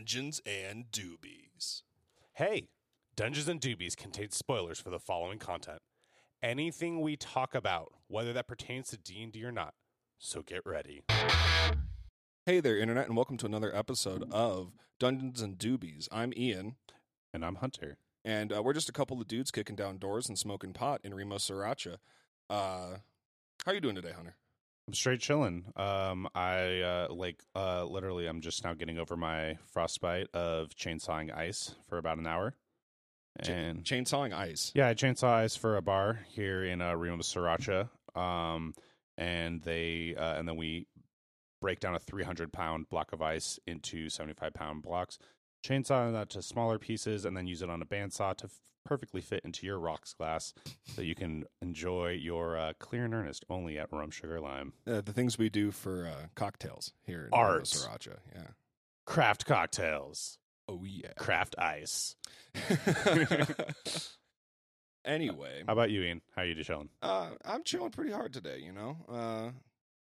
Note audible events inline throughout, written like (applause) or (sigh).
Dungeons and Doobies. Hey, Dungeons and Doobies contains spoilers for the following content. Anything we talk about, whether that pertains to D&D or not. So get ready. Hey there, Internet, and welcome to another episode of Dungeons and Doobies. I'm Ian, And I'm Hunter. and uh, we're just a couple of dudes kicking down doors and smoking pot in Remo Sriracha. Uh, how you doing today, Hunter? I'm straight chilling. Um, I uh, like uh, literally. I'm just now getting over my frostbite of chainsawing ice for about an hour, and chainsawing ice. yeah, I chainsaw ice for a bar here in uh, Remo Sriracha. Um, and they uh, and then we break down a 300 pound block of ice into 75 pound blocks, chainsaw that to smaller pieces, and then use it on a bandsaw to perfectly fit into your rocks glass, so you can enjoy your uh, clear and earnest only at Rum Sugar Lime. Uh, the things we do for uh, cocktails here in Art. Sriracha. Yeah. Craft cocktails, Oh yeah. craft ice. (laughs) anyway, How about you, Ian? How are you chilling? uh, I'm chilling pretty hard today. You know, uh,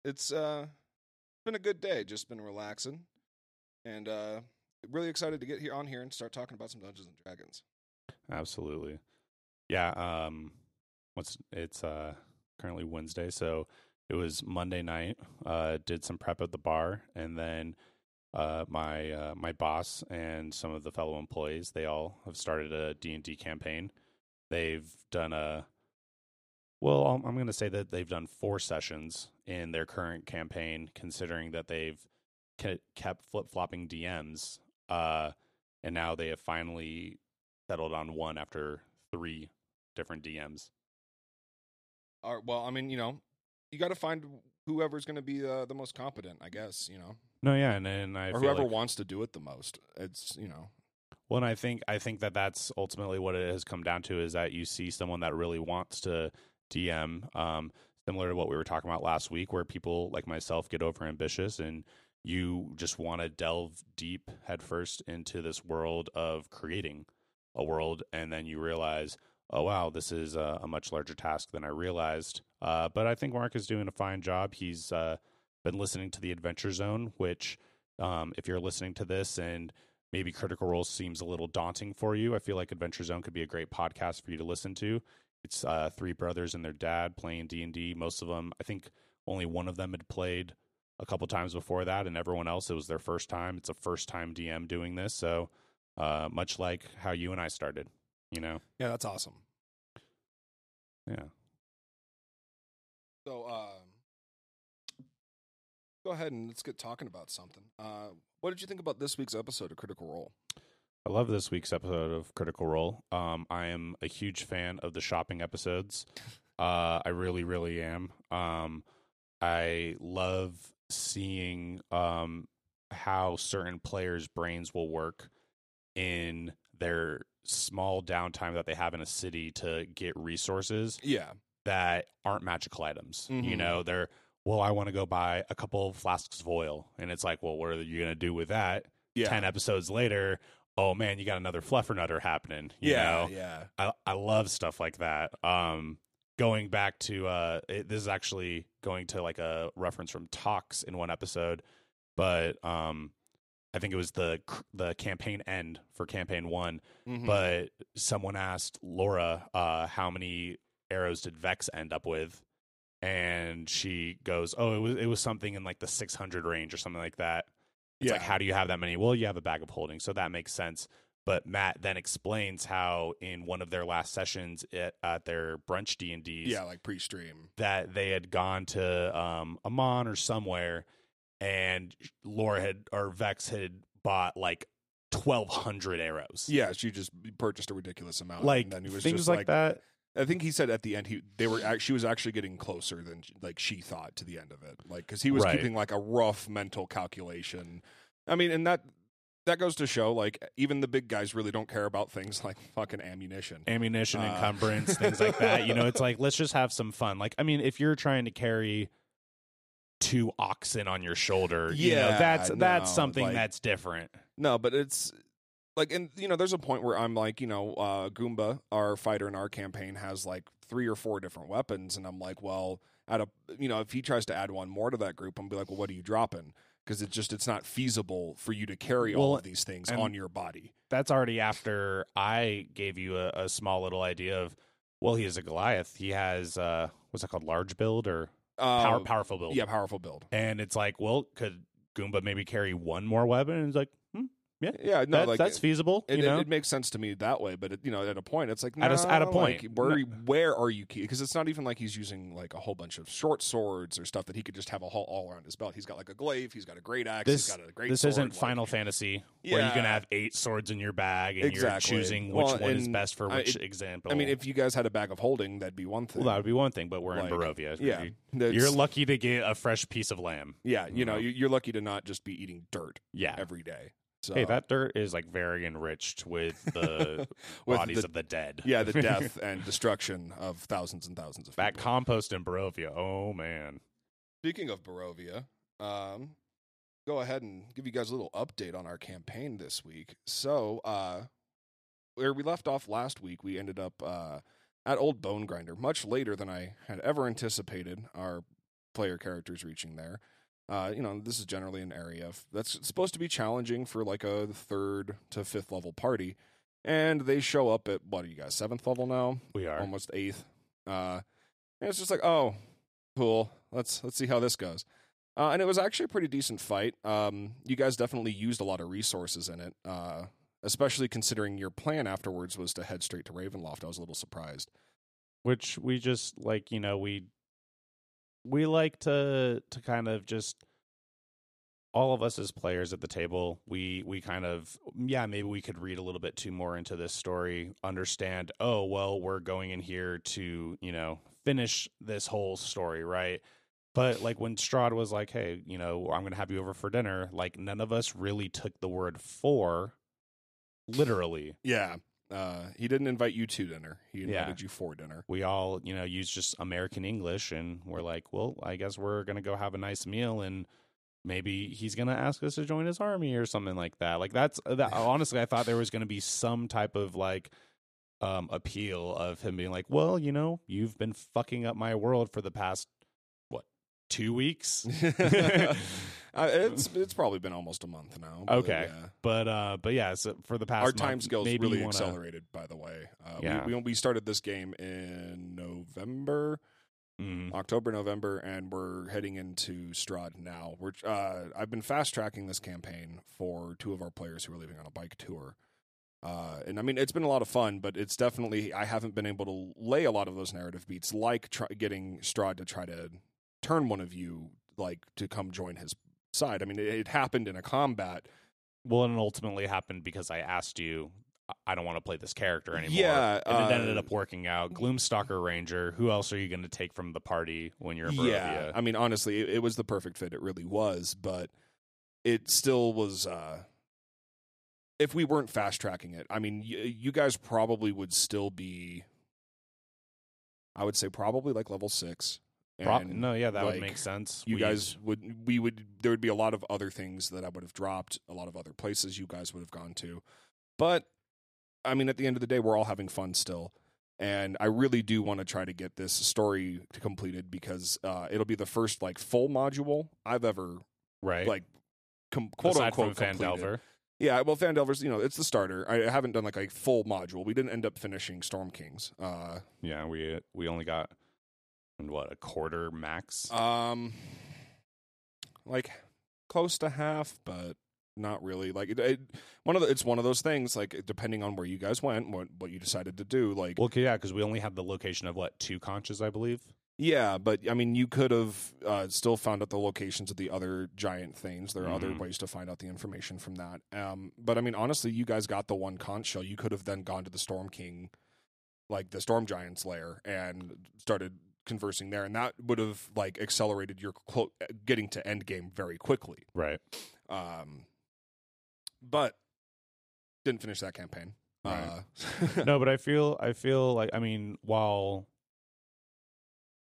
it's uh, been a good day. Just been relaxing, and uh, really excited to get here on here and start talking about some Dungeons and Dragons. Absolutely. Yeah, um what's it's uh currently Wednesday, so it was Monday night. Uh did some prep at the bar and then uh my uh my boss and some of the fellow employees, they all have started a D&D campaign. They've done a well, I'm, going to say that they've done four sessions in their current campaign considering that they've kept flip-flopping DMs uh and now they have finally settled on one after three different DMs. All right, well, I mean, you know, you got to find whoever's going to be uh, the most competent, I guess. You know, No, yeah, and then I or feel whoever like, wants to do it the most. It's you know, well, and I think I think that that's ultimately what it has come down to is that you see someone that really wants to DM, um, similar to what we were talking about last week, where people like myself get over ambitious and you just want to delve deep headfirst into this world of creating a world, and then you realize, oh wow, this is a, a much larger task than I realized. Uh, but I think Mark is doing a fine job. He's uh, been listening to the Adventure Zone, which, um, if you're listening to this and maybe Critical Role seems a little daunting for you, I feel like Adventure Zone could be a great podcast for you to listen to. It's uh, three brothers and their dad playing D and D. Most of them, I think, only one of them had played a couple times before that, and everyone else it was their first time. It's a first time DM doing this, so uh, much like how you and I started, you know. yeah, that's awesome. Yeah. So, um, go ahead and let's get talking about something. Uh, what did you think about this week's episode of Critical Role? I love this week's episode of Critical Role. Um, I am a huge fan of the shopping episodes. (laughs) Uh, I really, really am. Um, I love seeing um, how certain players' brains will work in their small downtime that they have in a city to get resources Yeah, that aren't magical items. You Mhm. know, they're well, I want to go buy a couple of flasks of oil, and it's like, well, what are you going to do with that? yeah, Ten episodes later, oh man, you got another fluffernutter happening. You yeah, know? yeah. I I love stuff like that. Um, going back to uh, it, this is actually going to like a reference from talks in one episode, but um, I think it was the the campaign end for campaign one. Mhm. But someone asked Laura, uh, how many arrows did Vex end up with? And she goes, "Oh, it was it was something in like the 600 range or something like that." It's like, Yeah. how do you have that many? Well, you have a bag of holding, so that makes sense. But Matt then explains how in one of their last sessions at, at their brunch D and D's, yeah, like pre-stream. that they had gone to um, Emon or somewhere, and Laura had or Vex had bought like twelve hundred arrows. Yeah, she just purchased a ridiculous amount. like and then he was things just like, that. I think he said at the end he they were act- she was actually getting closer than like she thought to the end of it. Like because he was Right. keeping like a rough mental calculation. I mean, and that that goes to show like even the big guys really don't care about things like fucking ammunition. Ammunition, Uh. encumbrance, things like that. You know, it's (laughs) like let's just have some fun. Like, I mean, if you're trying to carry two oxen on your shoulder, you know, Yeah, that's that's something like- that's different. No, but it's like and you know there's a point where I'm like you know uh, Goomba, our fighter in our campaign, has like three or four different weapons, and I'm like, well, at a you know if he tries to add one more to that group, I'm be like, well, what are you dropping? because it's just it's not feasible for you to carry Well, all of these things on your body. That's already after I gave you a, a small little idea of. Well, he is a Goliath. He has uh, what's that called? Large build or power, Uh, powerful build? yeah, powerful build. And it's like, well, could Goomba maybe carry one more weapon? And it's like, hmm, Yeah, no, that- like that's feasible. It, you know, it makes sense to me that way, but it, you know, at a point, it's like At a at a point. like, where where are you? Because it's not even like he's using like a whole bunch of short swords or stuff that he could just have a whole all around his belt. He's got like a glaive, he's got a great axe, this he's got a great. this sword, isn't like- Final Fantasy where you can have eight swords in your bag and Exactly. you're choosing which Well, one is best for I- which it- example. I mean, if you guys had a bag of holding, that'd be one thing. well, that would be one thing, but we're Like, in Barovia. yeah, You- that's- you're lucky to get a fresh piece of lamb. Yeah, you know, know. you- you're lucky to not just be eating dirt Yeah. every day. Hey, that dirt is like very enriched with the (laughs) With bodies the- of the dead. yeah, the (laughs) death and destruction of thousands and thousands of that people. compost in Barovia. Oh man. Speaking of Barovia, um, go ahead and give you guys a little update on our campaign this week. So, uh, where we left off last week, we ended up uh, at Old Bone Grinder, much later than I had ever anticipated. Our player characters reaching there. Uh, you know, this is generally an area that's supposed to be challenging for like a third to fifth level party, and they show up at what are you guys seventh level now? We are. almost eighth. Uh, and it's just like, oh, cool. Let's let's see how this goes. Uh, and it was actually a pretty decent fight. Um, you guys definitely used a lot of resources in it, uh, especially considering your plan afterwards was to head straight to Ravenloft. I was a little surprised. which we just like you know we we like to to kind of just all of us as players at the table we we kind of yeah maybe we could read a little bit too more into this story understand oh well we're going in here to you know finish this whole story right but like when Strahd was like hey you know i'm gonna have you over for dinner like none of us really took the word for literally Yeah. Uh, he didn't invite you to dinner. He Yeah. invited you for dinner. we all you know use just american english and we're like well i guess we're gonna go have a nice meal and maybe he's gonna ask us to join his army or something like that like that's that (laughs) honestly i thought there was gonna be some type of like um appeal of him being like well you know you've been fucking up my world for the past what two weeks (laughs) (laughs) uh, it's it's probably been almost a month now. but Okay. yeah. but uh but yeah so for the past Our month, time scales really wanna- accelerated, by the way. Uh, Yeah. we, we we started this game in November, Mhm. October, November, and we're heading into Strahd now. We're uh, I've been fast tracking this campaign for two of our players who are leaving on a bike tour. Uh, and I mean, it's been a lot of fun, but it's definitely I haven't been able to lay a lot of those narrative beats, like try, getting Strahd to try to turn one of you like to come join his side. I mean, it, it happened in a combat. well and ultimately happened because i asked you I- don't want to play this character anymore Yeah, and it ended uh, up working out. Gloomstalker Ranger. Who else are you going to take from the party when you're in Barovia? Yeah, I mean, honestly, it, it was the perfect fit. It really was, but it still was. uh If we weren't fast tracking it, I mean, y- you guys probably would still be. I would say probably like level six. Pro- no, yeah, that would make sense. You We- guys would. We would. There would be a lot of other things that I would have dropped. A lot of other places you guys would have gone to, but I mean, at the end of the day, we're all having fun still. And I really do want to try to get this story completed because uh, it'll be the first like full module I've ever right, like com- quote aside unquote from completed. Phandelver. Yeah, well, Phandelver's you know it's the starter. I haven't done like a full module. We didn't end up finishing Storm Kings. Uh, Yeah, we we only got what a quarter max. um, like close to half, but not really. Like it, it, one of the, it's one of those things. Like depending on where you guys went, what what you decided to do. Like well, yeah, because we only had the location of what two conches, I believe. Yeah, but I mean, you could have uh, still found out the locations of the other giant things. There are other Mhm. ways to find out the information from that. Um, but I mean, honestly, you guys got the one conch shell. You could have then gone to the Storm King, like the Storm Giant's lair, and started conversing there, and that would have like accelerated your clo- getting to end game very quickly. Right. Um, but didn't finish that campaign. Right. Uh, (laughs) no, but I feel I feel like I mean, while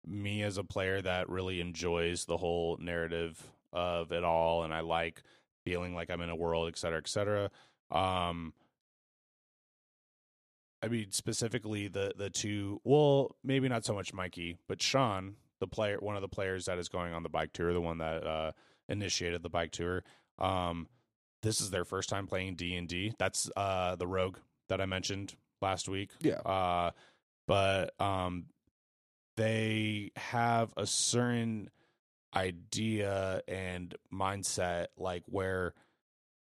me as a player that really enjoys the whole narrative of it all, and I like feeling like I'm in a world, et cetera, et cetera. Um, I mean, specifically the the two. Well, maybe not so much Mikey, but Sean, the player, one of the players that is going on the bike tour, the one that uh, initiated the bike tour. Um, this is their first time playing D and D. That's uh the rogue that I mentioned last week. Yeah. Uh, but um, they have a certain idea and mindset, like where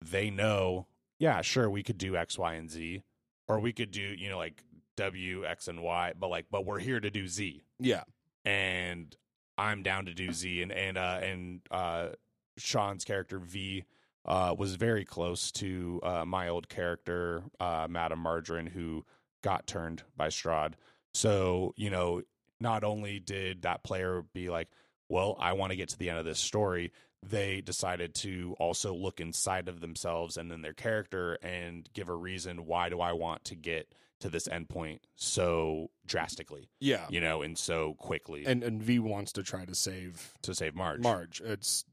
they know, yeah, sure, we could do X, Y, and Z, or we could do, you know, like W, X, and Y, but like, but we're here to do Z, Yeah. and I'm down to do Z, and and uh, and uh, Sean's character V. Uh, was very close to uh, my old character, uh, Madame Margarine, who got turned by Strahd. So, you know, not only did that player be like, well, I want to get to the end of this story, they decided to also look inside of themselves and then their character and give a reason why do I want to get to this endpoint so drastically, Yeah. you know, and so quickly And and V wants to try to save to save Marge. Marge. It's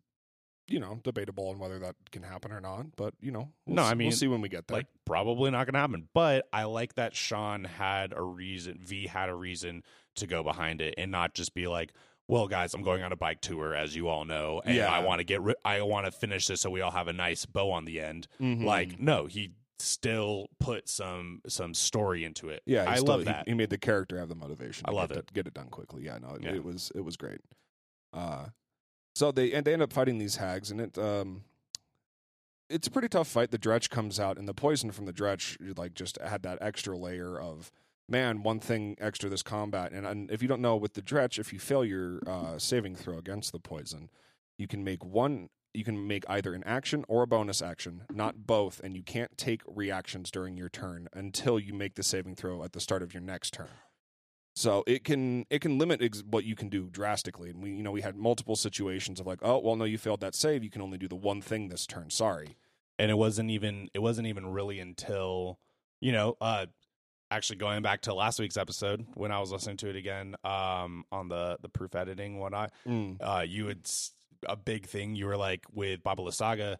you know debatable on whether that can happen or not, but you know, we'll No, I mean, we'll see when we get there. like probably not going to happen. But I like that Sean had a reason. V had a reason to go behind it and not just be like, "Well, guys, I'm going on a bike tour, as you all know, and Yeah. I want to get, ri- I want to finish this so we all have a nice bow on the end." Mhm. Like, no, he still put some some story into it. yeah, he I still- love that. He, made the character have the motivation. I love get it. Get it done quickly. Yeah, no, it, Yeah. it was it was great. Uh, so they and they end up fighting these hags, and it um, it's a pretty tough fight. The Dretch comes out, and the poison from the Dretch like just had that extra layer of man, one thing extra this combat. And, and if you don't know with the Dretch, if you fail your uh, saving throw against the poison, you can make one. You can make either an action or a bonus action, not both, and you can't take reactions during your turn until you make the saving throw at the start of your next turn. So it can it can limit ex- what you can do drastically. And we you know we had multiple situations of like, oh well, no, you failed that save. You can only do the one thing this turn. Sorry. and it wasn't even it wasn't even really until you know uh actually going back to last week's episode when i was listening to it again um on the the proof editing whatnot Mm. uh you had a big thing you were like with Baba Lysaga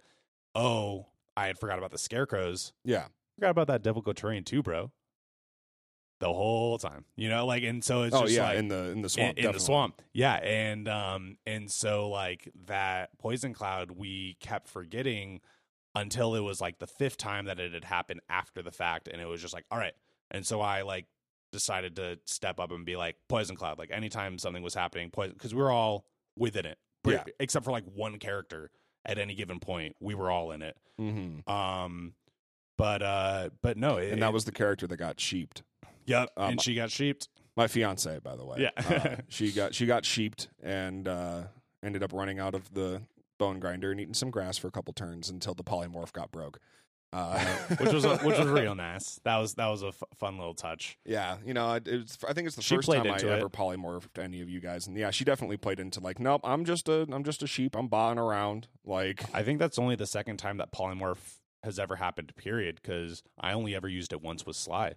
oh i had forgot about the scarecrows Yeah. forgot about that difficult terrain too bro the whole time you know like and so it's oh just yeah, like in the in the swamp. in the swamp yeah and um and so like that poison cloud we kept forgetting until it was like the fifth time that it had happened after the fact and it was just like all right and so i like decided to step up and be like poison cloud like anytime something was happening poison because we were all within it Yeah. except for like one character at any given point we were all in it Mhm. um but uh but no it, And that was the character that got sheeped. yep um, and she got sheeped My fiance, by the way. Yeah. Uh, she got she got sheeped and uh, ended up running out of the bone grinder and eating some grass for a couple turns until the polymorph got broke. Uh, which was a, which was real nice that was that was a f- fun little touch Yeah, you know, it, it's. I think it's the She first played time I into ever polymorphed any of you guys, and yeah, she definitely played into like, nope, I'm just a, I'm just a sheep. I'm baaing around. Like, I think that's only the second time that polymorph has ever happened. Period. Because I only ever used it once with Sly,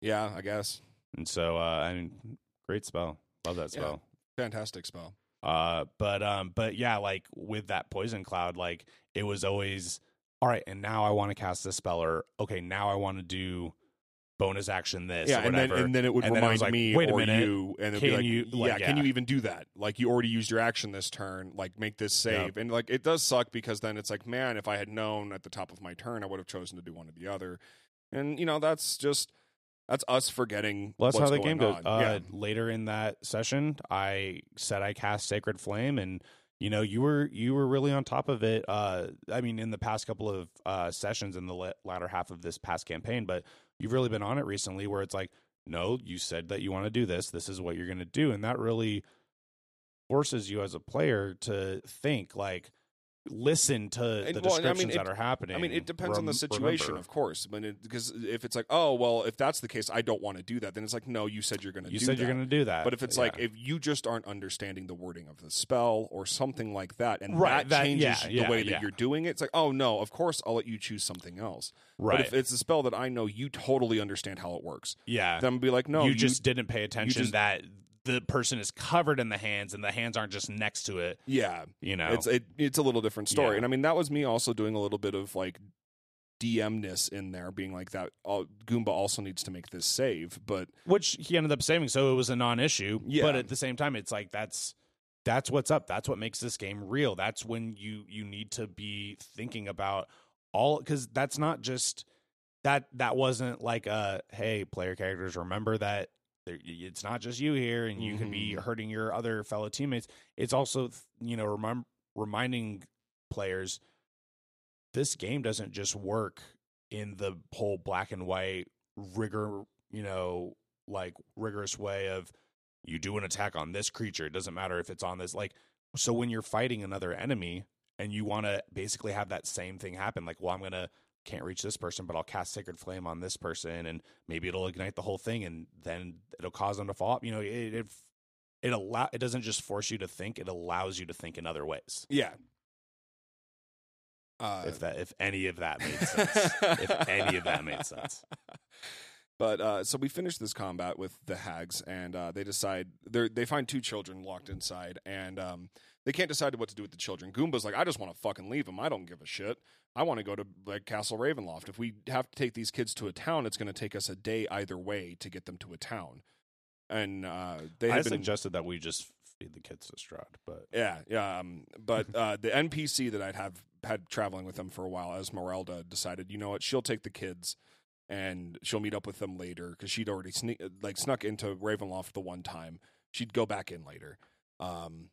yeah, I guess and so uh, I mean, great spell. Love that Yeah. spell. fantastic spell. Uh, but um, but yeah, like with that poison cloud, like it was always all right. And now I want to cast this spell, or okay, now I want to do bonus action this. yeah, and then and then it would And remind like, me wait a or minute, you, and it'd can be like, you- yeah, like, can you even do that? Like, you already used your action this turn. Like, make this save, and like it does suck because then it's like, man, if I had known at the top of my turn, I would have chosen to do one or the other, and you know, that's just that's us forgetting. Well, that's how the game goes. Uh, yeah. Later in that session, I said I cast Sacred Flame, and you know you were you were really on top of it. Uh, I mean, in the past couple of uh, sessions in the latter half of this past campaign, but you've really been on it recently, where it's like, no, you said that you want to do this. This is what you're going to do, and that really forces you as a player to think like listen to And, the well, and I mean, descriptions it- that are happening. I mean, it depends on the situation, remember. of course. But because if it's like, oh well, if that's the case, I don't want to do that. Then it's like, no, you said you're going to. You do said that. you're going to do that, But if it's Yeah. like if you just aren't understanding the wording of the spell or something like that, and Right, that that- changes yeah, the yeah, way that you're doing it, it's like, oh no, of course I'll let you choose something else. right, But if it's a spell that I know you totally understand how it works, yeah, then I'm be like, no, you, just didn't pay attention just- that the person is covered in the hands and the hands aren't just next to it. yeah, You know, it's it, it's a little different story. Yeah. And I mean, that was me also doing a little bit of like DMness in there, being like that. Oh, Goomba also needs to make this save, but which he ended up saving, so it was a non-issue. Yeah. But at the same time, it's like that's that's what's up. That's what makes this game real. That's when you you need to be thinking about all because that's not just that that wasn't like a hey player characters remember that it's not just you here and you can be mm-hmm. hurting your other fellow teammates. It's also you know reminding players this game doesn't just work in the whole black and white rigor you know like rigorous way of you do an attack on this creature it doesn't matter if it's on this like so when you're fighting another enemy and you want to basically have that same thing happen like well i'm gonna can't reach this person but i'll cast sacred flame on this person and maybe it'll ignite the whole thing and then it'll cause them to fall up you know it it, it allow it doesn't just force you to think it allows you to think in other ways Yeah. Uh, if that if any of that made (laughs) sense if any of that made sense (laughs) But uh, so we finished this combat with the hags, and uh, they decide they they find two children locked inside, and um, they can't decide what to do with the children. Goomba's like, I just want to fucking leave them. I don't give a shit. I want to go to like Castle Ravenloft. If we have to take these kids to a town, it's going to take us a day either way to get them to a town. And uh, they i suggested that we just feed the kids to Strahd, but yeah, yeah. Um, but (laughs) uh, the NPC that I'd have had traveling with them for a while, Esmeralda, decided, you know what, she'll take the kids and she'll meet up with them later because she'd already sneak like snuck into Ravenloft the one time. She'd go back in later. Um,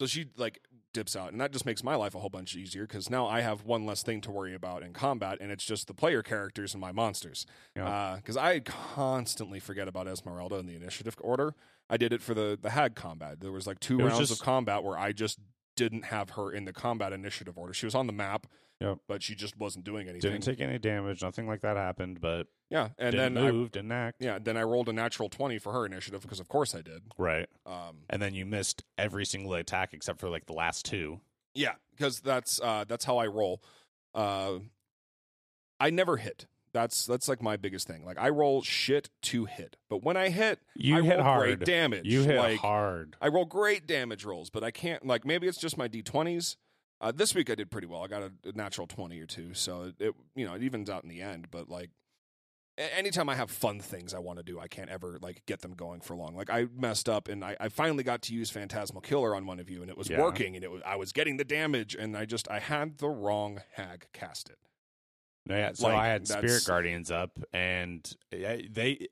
so she like dips out, and that just makes my life a whole bunch easier because now I have one less thing to worry about in combat, and it's just the player characters and my monsters. Yeah. Uh, because I constantly forget about Esmeralda in the initiative order. I did it for the the hag combat. There was like two was rounds just- of combat where I just didn't have her in the combat initiative order. She was on the map, Yep. but she just wasn't doing anything. didn't take any damage nothing like that happened but yeah, and then I, move didn't act yeah, then I rolled a natural twenty for her initiative because of course I did. right Um, and then you missed every single attack except for like the last two. Yeah, because that's uh, that's how I roll. Uh, I never hit. That's that's like my biggest thing. Like I roll shit to hit, but when I hit, You I hit roll hard. great damage. You hit like, hard. I roll great damage rolls, but I can't. Like maybe it's just my d20s. Uh, this week I did pretty well. I got a, a natural twenty or two, so it, it you know it evens out in the end. But like a- anytime I have fun things I want to do, I can't ever like get them going for long. Like I messed up and I, I finally got to use Phantasmal Killer on one of you, and it was Yeah. working, and it was I was getting the damage, and I just I had the wrong hag cast it. No, yeah, so like, I had that's- Spirit Guardians up, and uh, they.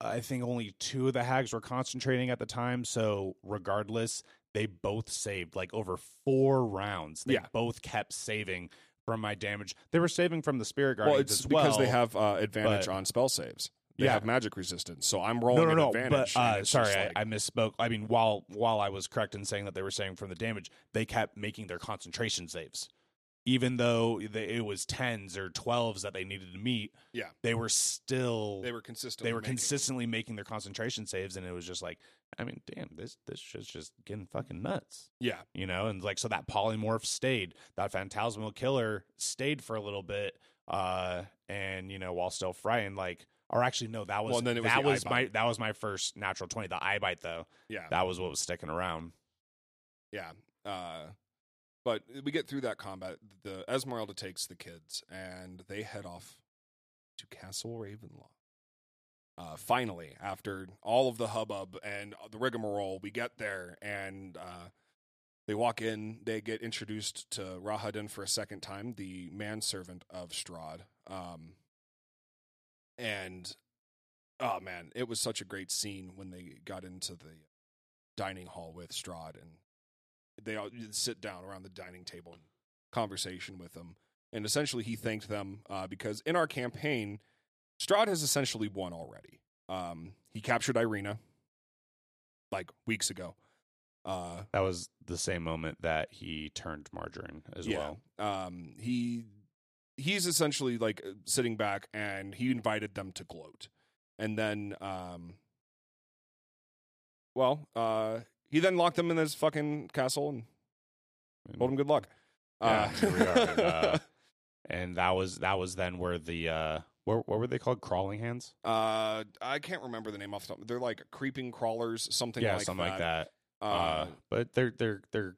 I think only two of the hags were concentrating at the time, so regardless, they both saved like over four rounds. They Yeah. both kept saving from my damage. They were saving from the Spirit Well, it's as because they have uh, advantage on spell saves. They Yeah. have magic resistance, so I'm rolling no, no, an no. advantage. But uh, sorry, just I, I misspoke. I mean, while while I was correct in saying that they were saving from the damage, they kept making their concentration saves, even though they, it was tens or twelves that they needed to meet. Yeah. they were still they were consistent. they were consistently making their concentration saves, and it was just like, I mean, damn, this this shit's just getting fucking nuts, Yeah, you know. And like, so that polymorph stayed, that phantasmal killer stayed for a little bit, uh, and you know, while still frightened, like. Or actually, no. That was Well, then it was that was my that was my first natural twenty. The eye bite, though, yeah. that was what was sticking around. Yeah. Uh, but we get through that combat. The Esmeralda takes the kids, and they head off to Castle Ravenloft. Uh, finally, after all of the hubbub and the rigmarole, we get there, and uh, they walk in. They get introduced to Rahadin for a second time, the manservant of Strahd. Um, and oh man, it was such a great scene when they got into the dining hall with Strahd and they all sit down around the dining table and conversation with him. And essentially, he thanked them uh, because in our campaign, Strahd has essentially won already. Um, he captured Ireena like weeks ago. Uh, That was the same moment that he turned margarine as well. Um, he he's essentially like uh, sitting back, and he invited them to gloat, and then um, well, uh, he then locked them in his fucking castle and told him good luck. Yeah, Uh, here we are. And, uh, (laughs) and that was that was then where the uh, what what were they called? Crawling hands? Uh, I can't remember the name off the top. They're like creeping crawlers, something yeah, like something that. like that. Uh, Uh, but they're they're they're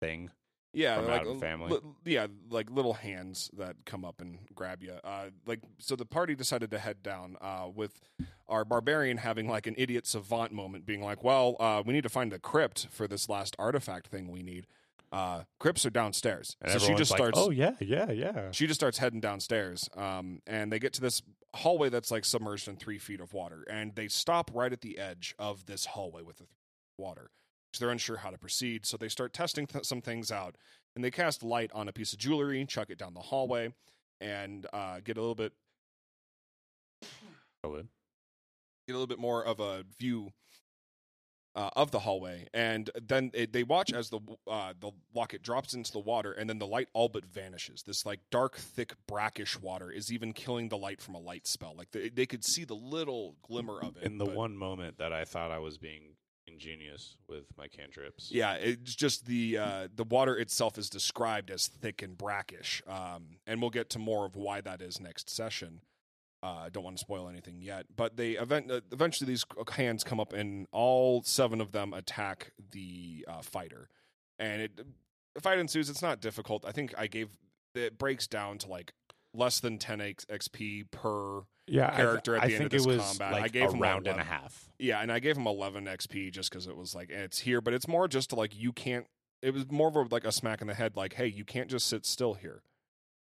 thing. Yeah, from like family. li- yeah, like little hands that come up and grab you. Uh, like so, the party decided to head down uh, with our barbarian having like an idiot savant moment, being like, "Well, uh, we need to find the crypt for this last artifact thing we need. Uh, crypts are downstairs." And so she just like, starts. Oh yeah, yeah, yeah. She just starts heading downstairs, um, and they get to this hallway that's like submerged in three feet of water, and they stop right at the edge of this hallway with the water. So they're unsure how to proceed, so they start testing th- some things out, and they cast light on a piece of jewelry, chuck it down the hallway, and uh, get a little bit get a little bit more of a view uh, of the hallway, and then it, they watch as the uh, the locket drops into the water, and then the light all but vanishes. This like dark, thick, brackish water is even killing the light from a light spell. Like they, they could see the little glimmer of it In the but- one moment that I thought I was being ingenious with my cantrips. Yeah, it's just the uh, the water itself is described as thick and brackish, um, and we'll get to more of why that is next session. Uh, I don't want to spoil anything yet, but they event uh, eventually these hands come up and all seven of them attack the uh, fighter, and it the fight ensues. It's not difficult. I think I gave it breaks down to like less than ten X- XP per yeah. character at the I end of this combat. like I gave a him round and a half. Yeah, and I gave him 11 XP just because it was like it's here, but it's more just to like you can't. It was more of a, like a smack in the head, like hey, you can't just sit still here.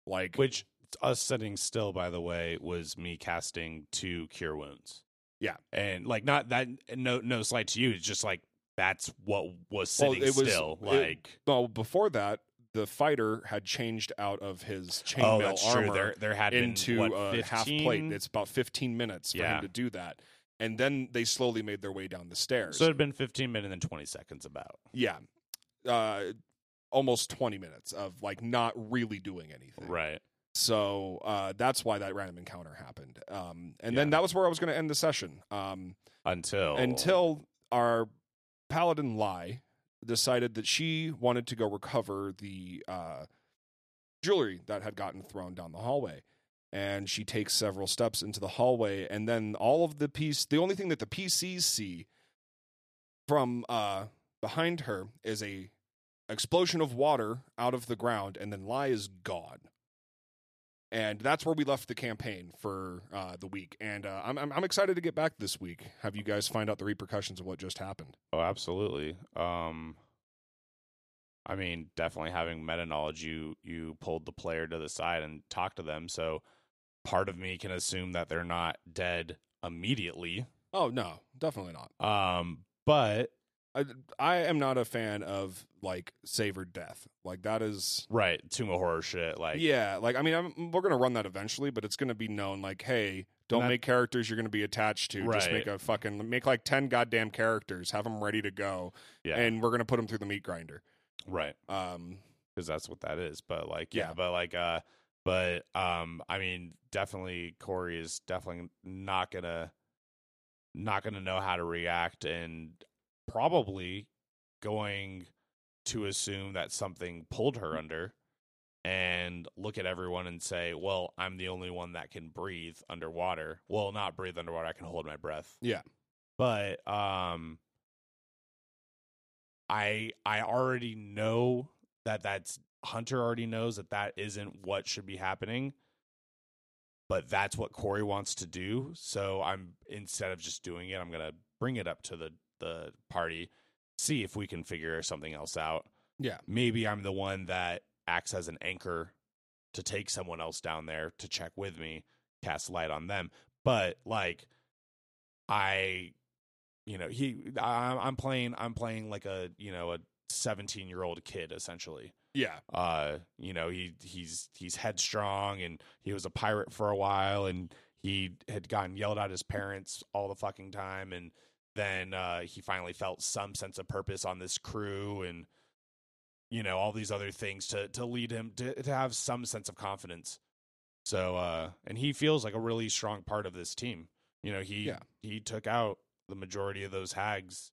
Like Which us sitting still, by the way, was me casting two cure wounds. Yeah. and like not that. No, no slight to you. It's just like that's what was Well, sitting it was- still. it- like well, before that, the fighter had changed out of his chainmail oh, armor true. There, there had into been, what, a half plate. It's about 15 minutes for Yeah. him to do that, and then they slowly made their way down the stairs. So it had been 15 minutes and 20 seconds about. yeah, uh, almost 20 minutes of like not really doing anything. Right. So uh, that's why that random encounter happened. Um, and then that was where I was going to end the session. Um, Until Until our paladin Lai decided that she wanted to go recover the uh, jewelry that had gotten thrown down the hallway. And she takes several steps into the hallway, and then all of the piece. The only thing that the PCs see from uh, behind her is a explosion of water out of the ground, and then Lai is gone. And that's where we left the campaign for uh, the week. And uh, I'm, I'm I'm excited to get back this week. Have you guys find out the repercussions of what just happened? Oh, absolutely. Um, I mean, definitely having meta knowledge, you you pulled the player to the side and talked to them. So part of me can assume that they're not dead immediately. Oh no, definitely not. Um, but I, I am not a fan of like save or death. Like that is right, Tomb of Horror shit. Like, yeah. Like I mean, I'm, we're gonna run that eventually, but it's gonna be known like, hey, don't that- make characters you're gonna be attached to. Just make a fucking make like ten goddamn characters, have them ready to go, yeah, and we're gonna put them through the meat grinder. right. Um, because that's what that is. But like, yeah, Yeah. but like, uh, but um, I mean, definitely Corey is definitely not gonna not gonna know how to react, and probably going to assume that something pulled her under, and look at everyone and say, "Well, I'm the only one that can breathe underwater. Well, not breathe underwater. I can hold my breath." Yeah. but um. I I already know that that's Hunter already knows that that isn't what should be happening, but that's what Corey wants to do. So I'm instead of just doing it, I'm gonna bring it up to the the party, see if we can figure something else out. Yeah. maybe I'm the one that acts as an anchor to take someone else down there to check with me, cast light on them. But like, I, you know, he, I, I'm playing, I'm playing like a, you know, a 17 year old kid essentially yeah. uh you know he he's he's headstrong and he was a pirate for a while and he had gotten yelled at his parents all the fucking time and then uh he finally felt some sense of purpose on this crew and you know all these other things to to lead him to to have some sense of confidence so uh and he feels like a really strong part of this team you know he Yeah. he took out the majority of those hags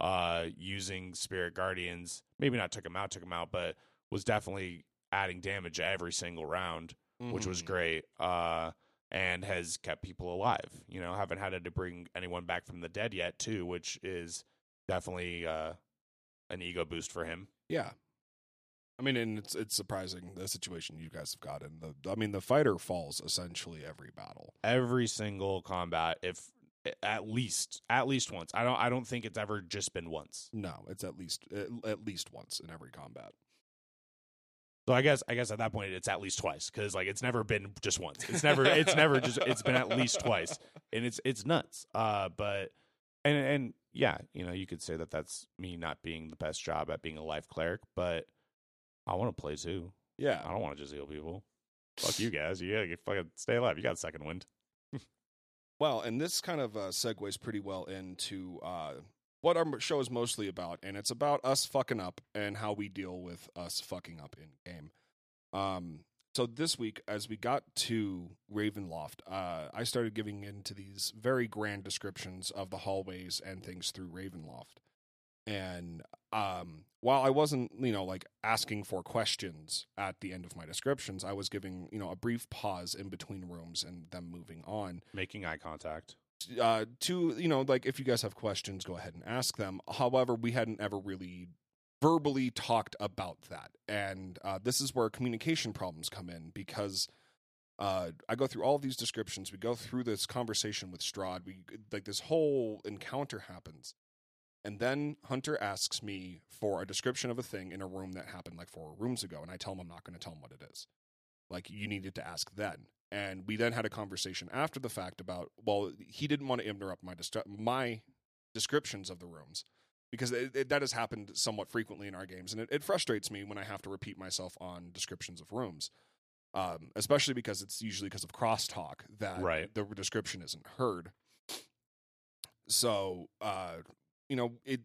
uh using spirit guardians maybe not took him out took him out but was definitely adding damage every single round which was Mhm. great uh and has kept people alive you know haven't had to bring anyone back from the dead yet too which is definitely uh an ego boost for him Yeah. I mean, and it's it's surprising the situation you guys have got in. The I mean, the fighter falls essentially every battle. Every single combat, if at least at least once. I don't I don't think it's ever just been once. No, it's at least at least once in every combat. So I guess I guess at that point it's at least twice because like it's never been just once. It's never it's never just it's been at least twice, and it's it's nuts. Uh, but and and yeah, you know you could say that that's me not being the best job at being a life cleric, but I want to play too. Yeah, I don't want to just heal people. Fuck you guys. You gotta fucking stay alive. You got second wind. (laughs) Well, and this kind of uh, segues pretty well into uh, what our show is mostly about, and it's about us fucking up and how we deal with us fucking up in game. Um, so this week, as we got to Ravenloft, uh, I started giving into these very grand descriptions of the hallways and things through Ravenloft. And um, while I wasn't, you know, like asking for questions at the end of my descriptions, I was giving, you know, a brief pause in between rooms and them moving on. Making eye contact. Uh, to, you know, like if you guys have questions, go ahead and ask them. However, we hadn't ever really verbally talked about that. And uh, this is where communication problems come in because uh, I go through all of these descriptions. We go through this conversation with Strahd. We like this whole encounter happens. And then Hunter asks me for a description of a thing in a room that happened like four rooms ago. And I tell him I'm not going to tell him what it is. Like, you needed to ask then. And we then had a conversation after the fact about, well, he didn't want to interrupt my, destru- my descriptions of the rooms because it, it, that has happened somewhat frequently in our games. And it, it, frustrates me when I have to repeat myself on descriptions of rooms. Um, especially because it's usually because of crosstalk that Right. the description isn't heard. So, uh, you know, it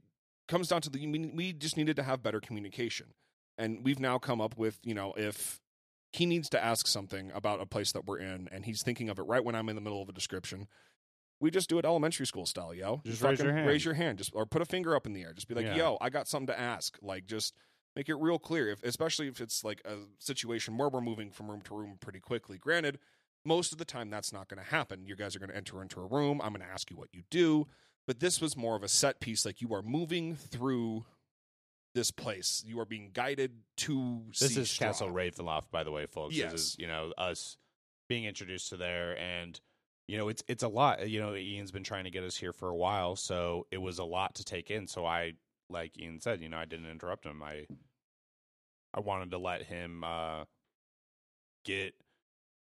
comes down to the we, we just needed to have better communication, and we've now come up with you know if he needs to ask something about a place that we're in, and he's thinking of it right when I'm in the middle of a description. We just do it elementary school style, yo. Just raise your hand. raise your hand, just or put a finger up in the air. Just be like, Yeah. "Yo, I got something to ask." Like, just make it real clear. If, especially if it's like a situation where we're moving from room to room pretty quickly. Granted, most of the time that's not going to happen. You guys are going to enter into a room. I'm going to ask you what you do. But this was more of a set piece. Like you are moving through this place. You are being guided to. This see is Castle Strahd. Ravenloft, by the way, folks. Yes. This is you know us being introduced to there, and you know it's it's a lot. You know, Ian's been trying to get us here for a while, so it was a lot to take in. So I, like Ian said, you know, I didn't interrupt him. I I wanted to let him uh, get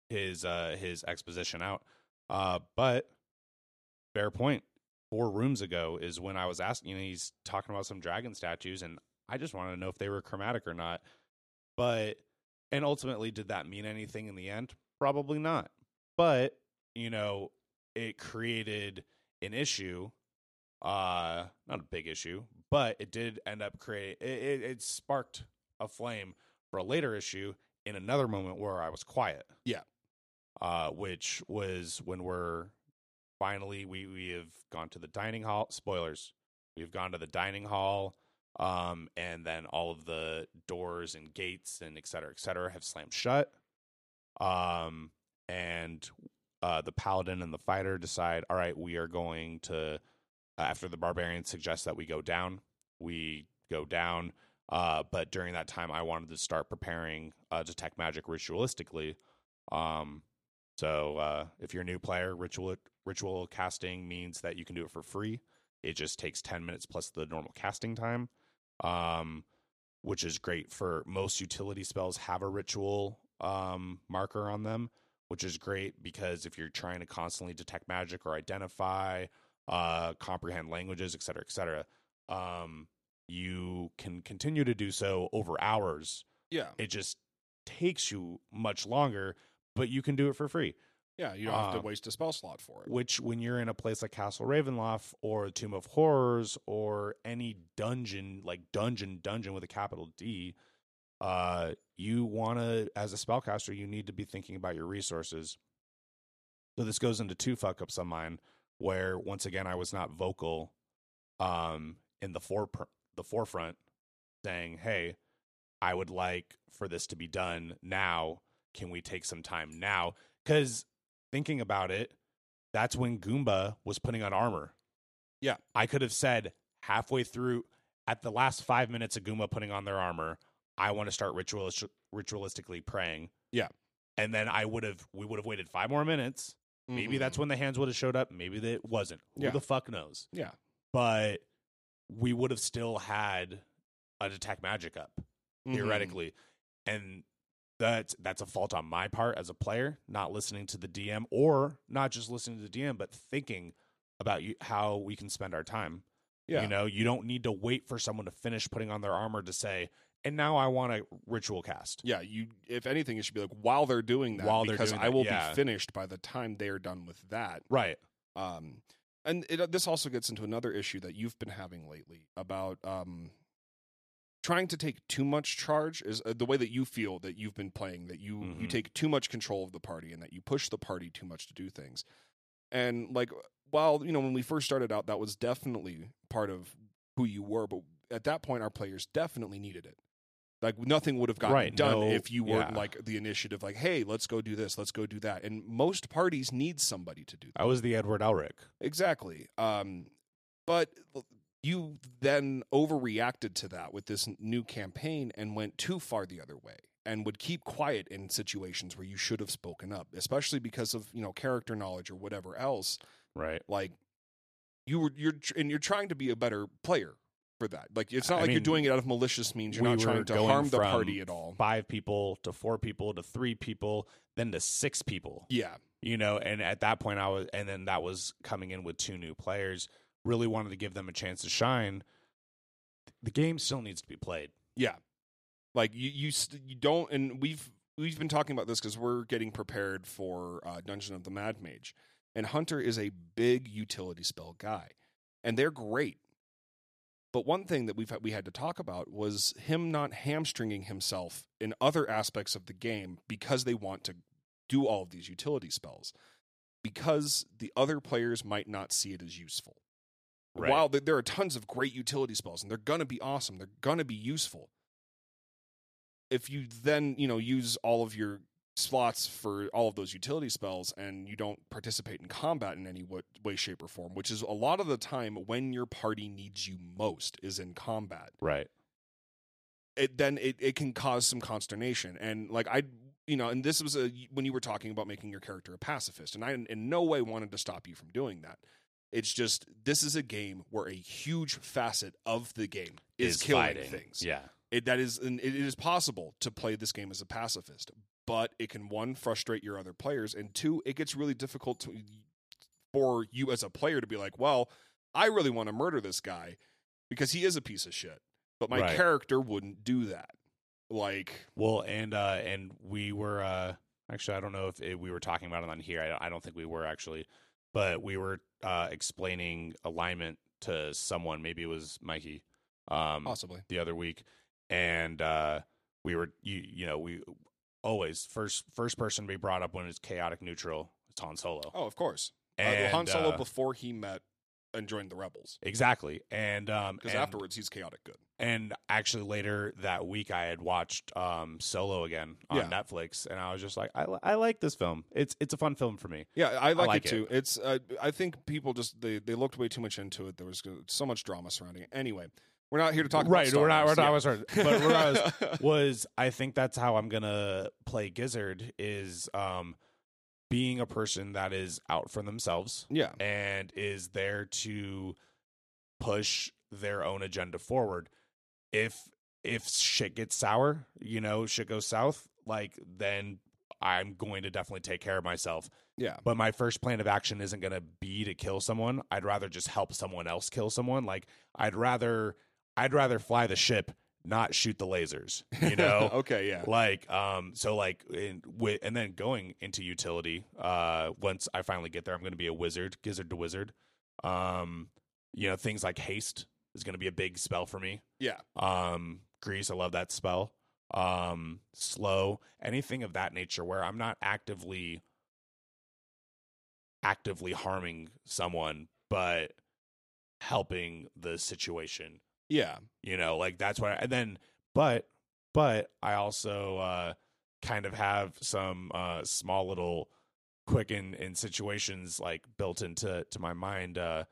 his uh, his exposition out. Uh, but fair point. Four rooms ago is when I was asking. You know, he's talking about some dragon statues, and I just wanted to know if they were chromatic or not. But and ultimately, did that mean anything in the end? Probably not. But you know, it created an issue. Uh, not a big issue, but it did end up create. It, it, it sparked a flame for a later issue in another moment where I was quiet. Yeah. Uh, which was when we're finally we we have gone to the dining hall. Spoilers. We've gone to the dining hall, um, and then all of the doors and gates and et cetera, et cetera, have slammed shut. Um, and uh, the paladin and the fighter decide, all right, we are going to. After the barbarian suggests that we go down, we go down. Uh, but during that time, I wanted to start preparing uh, detect magic ritualistically. Um, so uh, if you're a new player, ritual ritual casting means that you can do it for free. It just takes ten minutes plus the normal casting time, um, which is great for most utility spells. Have a ritual um, marker on them, which is great because if you're trying to constantly detect magic or identify, uh, comprehend languages, et cetera, et cetera, um, you can continue to do so over hours. Yeah, It just takes you much longer, but you can do it for free. Yeah. You don't have to Um, waste a spell slot for it. Which, when you're in a place like Castle Ravenloft or Tomb of Horrors or any dungeon, like dungeon, dungeon with a capital D, uh, you want to, as a spellcaster, you need to be thinking about your resources. So this goes into two fuck ups of mine, where once again I was not vocal, um, in the fore the forefront, saying, "Hey, I would like for this to be done now. Can we take some time now?" Because thinking about it, that's when Goomba was putting on armor. Yeah. I could have said halfway through, at the last five minutes of Goomba putting on their armor, I want to start ritualis- ritualistically praying. Yeah. And then I would have we would have waited five more minutes. Maybe Mhm. that's when the hands would have showed up. Maybe it wasn't. Who Yeah. the fuck knows? yeah. But we would have still had a detect magic up Mhm. theoretically, and that's that's a fault on my part as a player, not listening to the DM or not just listening to the DM, but thinking about you, how we can spend our time. Yeah. You know, you don't need to wait for someone to finish putting on their armor to say, and now I want a ritual cast. Yeah, you. If anything, it should be like while they're doing that, While they're because doing I that, will yeah. be finished by the time they are done with that. Right. Um, and it, this also gets into another issue that you've been having lately about um, trying to take too much charge. Is uh, the way that you feel that you've been playing that you you Mhm. take too much control of the party and that you push the party too much to do things. And like, while you know when we first started out, that was definitely part of who you were, but at that point, our players definitely needed it. Like nothing would have gotten Right, done no- if you weren't yeah. like the initiative, like, "Hey, let's go do this, let's go do that." And most parties need somebody to do that. I was the Edward Elric. Exactly. Um, but you then overreacted to that with this new campaign and went too far the other way and would keep quiet in situations where you should have spoken up, especially because of, you know, character knowledge or whatever else. Right. Like you were you're and you're trying to be a better player for that. Like it's not I like you're doing it out of malicious means. You're we not trying to harm the party at all. Five people to four people to three people, then to six people. Yeah. you know and at that point i was and then that was coming in with two new players really wanted to give them a chance to shine the game still needs to be played Yeah, like you you st- you don't, and we've we've been talking about this because we're getting prepared for uh, Dungeon of the Mad Mage, and Hunter is a big utility spell guy, and they're great. But one thing that we've we had to talk about was him not hamstringing himself in other aspects of the game because they want to do all of these utility spells because the other players might not see it as useful. Right. While there are tons of great utility spells and they're going to be awesome, they're going to be useful. If you then, you know, use all of your slots for all of those utility spells and you don't participate in combat in any way shape or form, which is a lot of the time when your party needs you most is in combat. Right. It then it, it can cause some consternation. And like i you know and this was a when you were talking about making your character a pacifist and i in, in no way wanted to stop you from doing that it's just this is a game where a huge facet of the game is, killing fighting. things. Yeah. It, that is and it is possible to play this game as a pacifist but it can one frustrate your other players and two it gets really difficult to, for you as a player to be like well i really want to murder this guy because he is a piece of shit but my Right. character wouldn't do that. Like well and uh and we were uh actually i don't know if it, we were talking about it on here. I, I don't think we were actually but we were uh explaining alignment to someone maybe it was mikey um possibly the other week, and uh, we were you you know we always first first person to be brought up when it's chaotic neutral. It's Han Solo. oh of course uh, and, han solo uh, before he met and joined the rebels exactly, and um because afterwards he's chaotic good and actually later that week I had watched um Solo again on Yeah. Netflix, and I was just like I li- I like this film. It's it's a fun film for me. Yeah, I like, like it too. It's uh, I think people just they they looked way too much into it. There was so much drama surrounding it. Anyway, we're not here to talk right, about Star we're not we're not Yeah. but where I was (laughs) was I think that's how I'm gonna play Gizzard is um being a person that is out for themselves yeah, and is there to push their own agenda forward. If if shit gets sour, you know, shit goes south, like then I'm going to definitely take care of myself. yeah, But my first plan of action isn't going to be to kill someone. I'd rather just help someone else kill someone. Like I'd rather I'd rather fly the ship, not shoot the lasers, you (laughs) know? okay, yeah, like um so like in, wi- and then going into utility uh once i finally get there i'm going to be a wizard gizzard to wizard. Um you know things like haste is going to be a big spell for me. Yeah, um grease i love that spell. Um slow anything of that nature where i'm not actively actively harming someone but helping the situation yeah, you know like that's why and then but but i also uh kind of have some uh small little quick in in situations like built into to my mind uh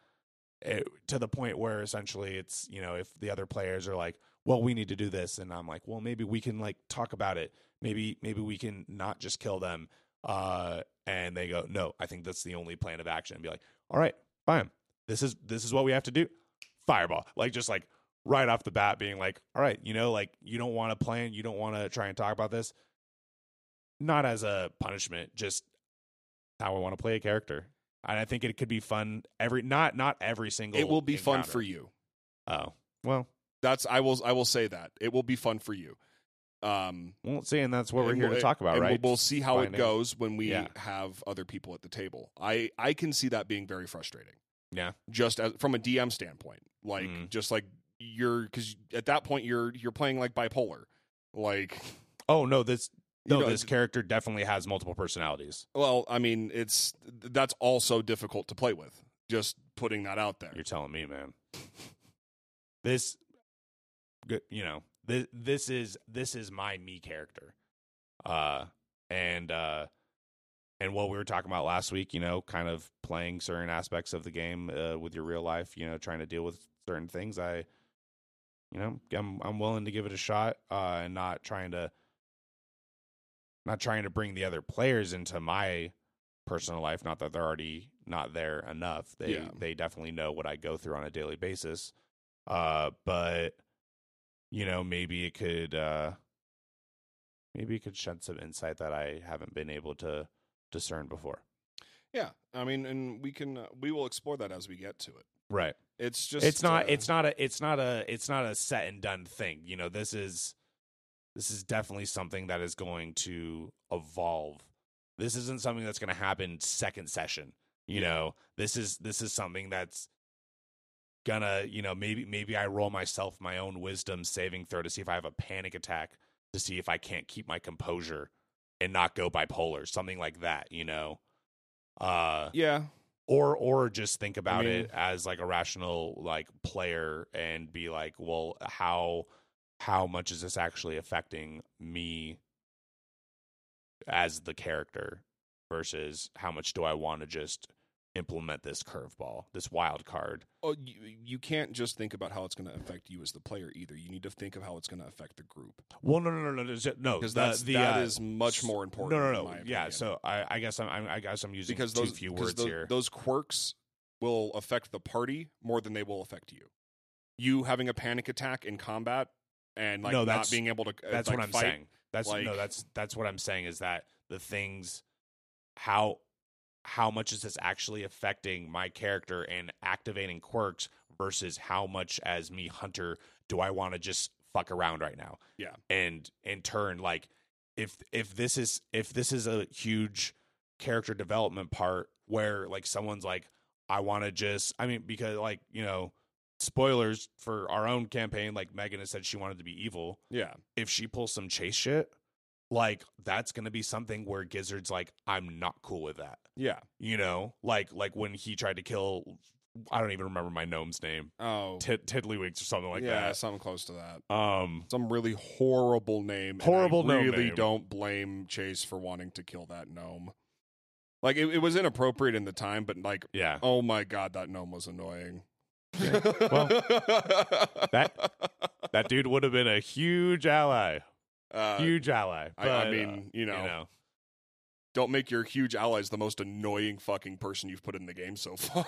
it, to the point where essentially it's you know if the other players are like well, we need to do this, and I'm like, well, maybe we can like talk about it. Maybe maybe we can not just kill them. Uh, and they go, no, I think that's the only plan of action. And be like, all right, fine. This is this is what we have to do. Fireball, like just like right off the bat, being like, all right, you know, like you don't want to plan, you don't want to try and talk about this. Not as a punishment, just how I want to play a character. And I think it could be fun every not not every single. it will be fun for you. Oh well, That's I will I will say that it will be fun for you. Um, well, see, and that's what we're here we'll- to talk about, and right? We'll, we'll see how Finding- it goes when we Yeah. have other people at the table. I I can see that being very frustrating. Yeah. just as from a DM standpoint, like Mhm. just like you're because at that point you're you're playing like bipolar, like. Oh no, this you no, know, this character definitely has multiple personalities. Well, I mean, it's that's also difficult to play with. Just putting that out there. You're telling me, man. (laughs) This, good, you know, this this is this is my me character, uh, and uh, and what we were talking about last week, you know, kind of playing certain aspects of the game uh, with your real life, you know, trying to deal with certain things. I, you know, I'm I'm willing to give it a shot, uh, and not trying to, not trying to bring the other players into my personal life. Not that they're already not there enough. They Yeah. they definitely know what I go through on a daily basis. Uh, but you know, maybe it could uh maybe it could shed some insight that I haven't been able to discern before. Yeah, I mean, and we can uh, we will explore that as we get to it. Right. It's just it's not uh, it's not a it's not a it's not a set and done thing. You know, this is this is definitely something that is going to evolve. This isn't something that's going to happen second session. You know, this is this is something that's gonna, you know, maybe maybe I roll myself my own wisdom saving throw to see if I have a panic attack to see if I can't keep my composure and not go bipolar, something like that, you know. Uh yeah. Or or just think about mean- it as like a rational like player and be like well how how much is this actually affecting me as the character versus how much do i want to just implement this curveball this wild card Oh, you, you can't just think about how it's going to affect you as the player either. You need to think of how it's going to affect the group well no no no no no because that's the, that uh, is much more important. no no no yeah so i i guess i'm, I'm i guess i'm using because too those few words those, here those quirks will affect the party more than they will affect you. You having a panic attack in combat and like No, not being able to uh, that's like, what I'm fight, saying. That's like- no, that's that's what I'm saying is that the things how how much is this actually affecting my character and activating quirks versus how much as me hunter do I want to just fuck around right now? Yeah. And in turn like if if this is if this is a huge character development part where like someone's like I want to just I mean because like, you know, spoilers for our own campaign like Megan has said she wanted to be evil Yeah, if she pulls some chase shit, like that's gonna be something where Gizzard's like, I'm not cool with that. yeah. You know, like like when he tried to kill, I don't even remember my gnome's name, Oh, Tid- Tiddlywinks or something like yeah, that. Yeah, something close to that. Um, Some really horrible name. and Horrible I really name. don't blame Chase for wanting to kill that gnome. Like it, it was inappropriate in the time, but like, yeah, oh my god, that gnome was annoying. Well, (laughs) that- that dude would have been a huge ally, uh, huge ally. I- I but, uh, mean, you know. you know, don't make your huge allies the most annoying fucking person you've put in the game so (laughs) far.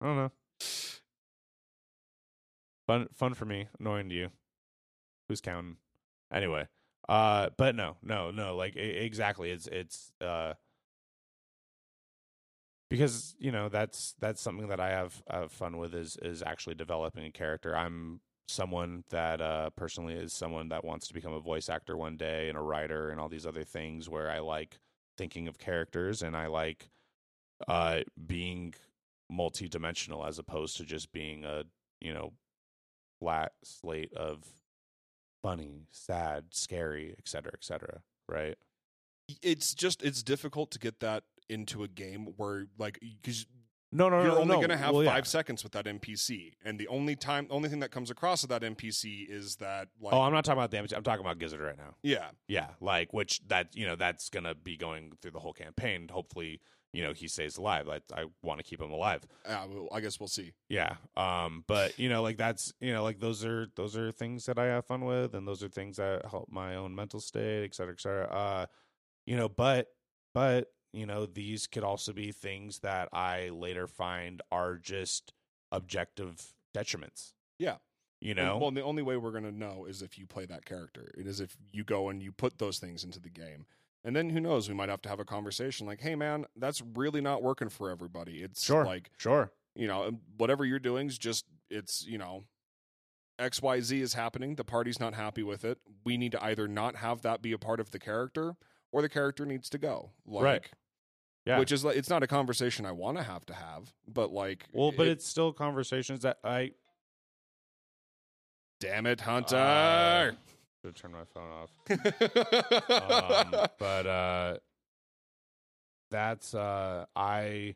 I don't know. Fun, fun for me. Annoying to you. Who's counting? Anyway, uh, but no, no, no. Like e- exactly, it's it's uh, because you know that's that's something that I have have fun with is is actually developing a character. I'm someone that uh personally is someone that wants to become a voice actor one day and a writer and all these other things where I like thinking of characters and I like uh being multi-dimensional as opposed to just being a you know flat slate of funny sad scary et cetera et cetera right? It's just it's difficult to get that into a game where like because no no no. you're no only no. going to have Well, five yeah. seconds with that NPC, and the only time, only thing that comes across with that NPC is that like, oh i'm not talking about damage i'm talking about gizzard right now yeah, yeah like which that you know that's gonna be going through the whole campaign hopefully you know he stays alive. I I want to keep him alive. Yeah, well, I guess we'll see. Yeah. Um. But you know, like that's you know, like those are those are things that I have fun with, and those are things that help my own mental state, et cetera, et cetera. Uh, you know, but but you know, these could also be things that I later find are just objective detriments. Yeah. You And- know. well, the only way we're gonna know is if you play that character. It is if you go and you put those things into the game. And then who knows? We might have to have a conversation like, "Hey, man, that's really not working for everybody." It's Sure. like sure. you know, whatever you're doing is just it's you know, X Y Z is happening. The party's not happy with it. We need to either not have that be a part of the character, or the character needs to go. Like, Right. Yeah. Which is like it's not a conversation I want to have to have, but like, Well, but it- it's still conversations that I damn it, Hunter. Uh, should turn my phone off. (laughs) um, but uh, that's uh, I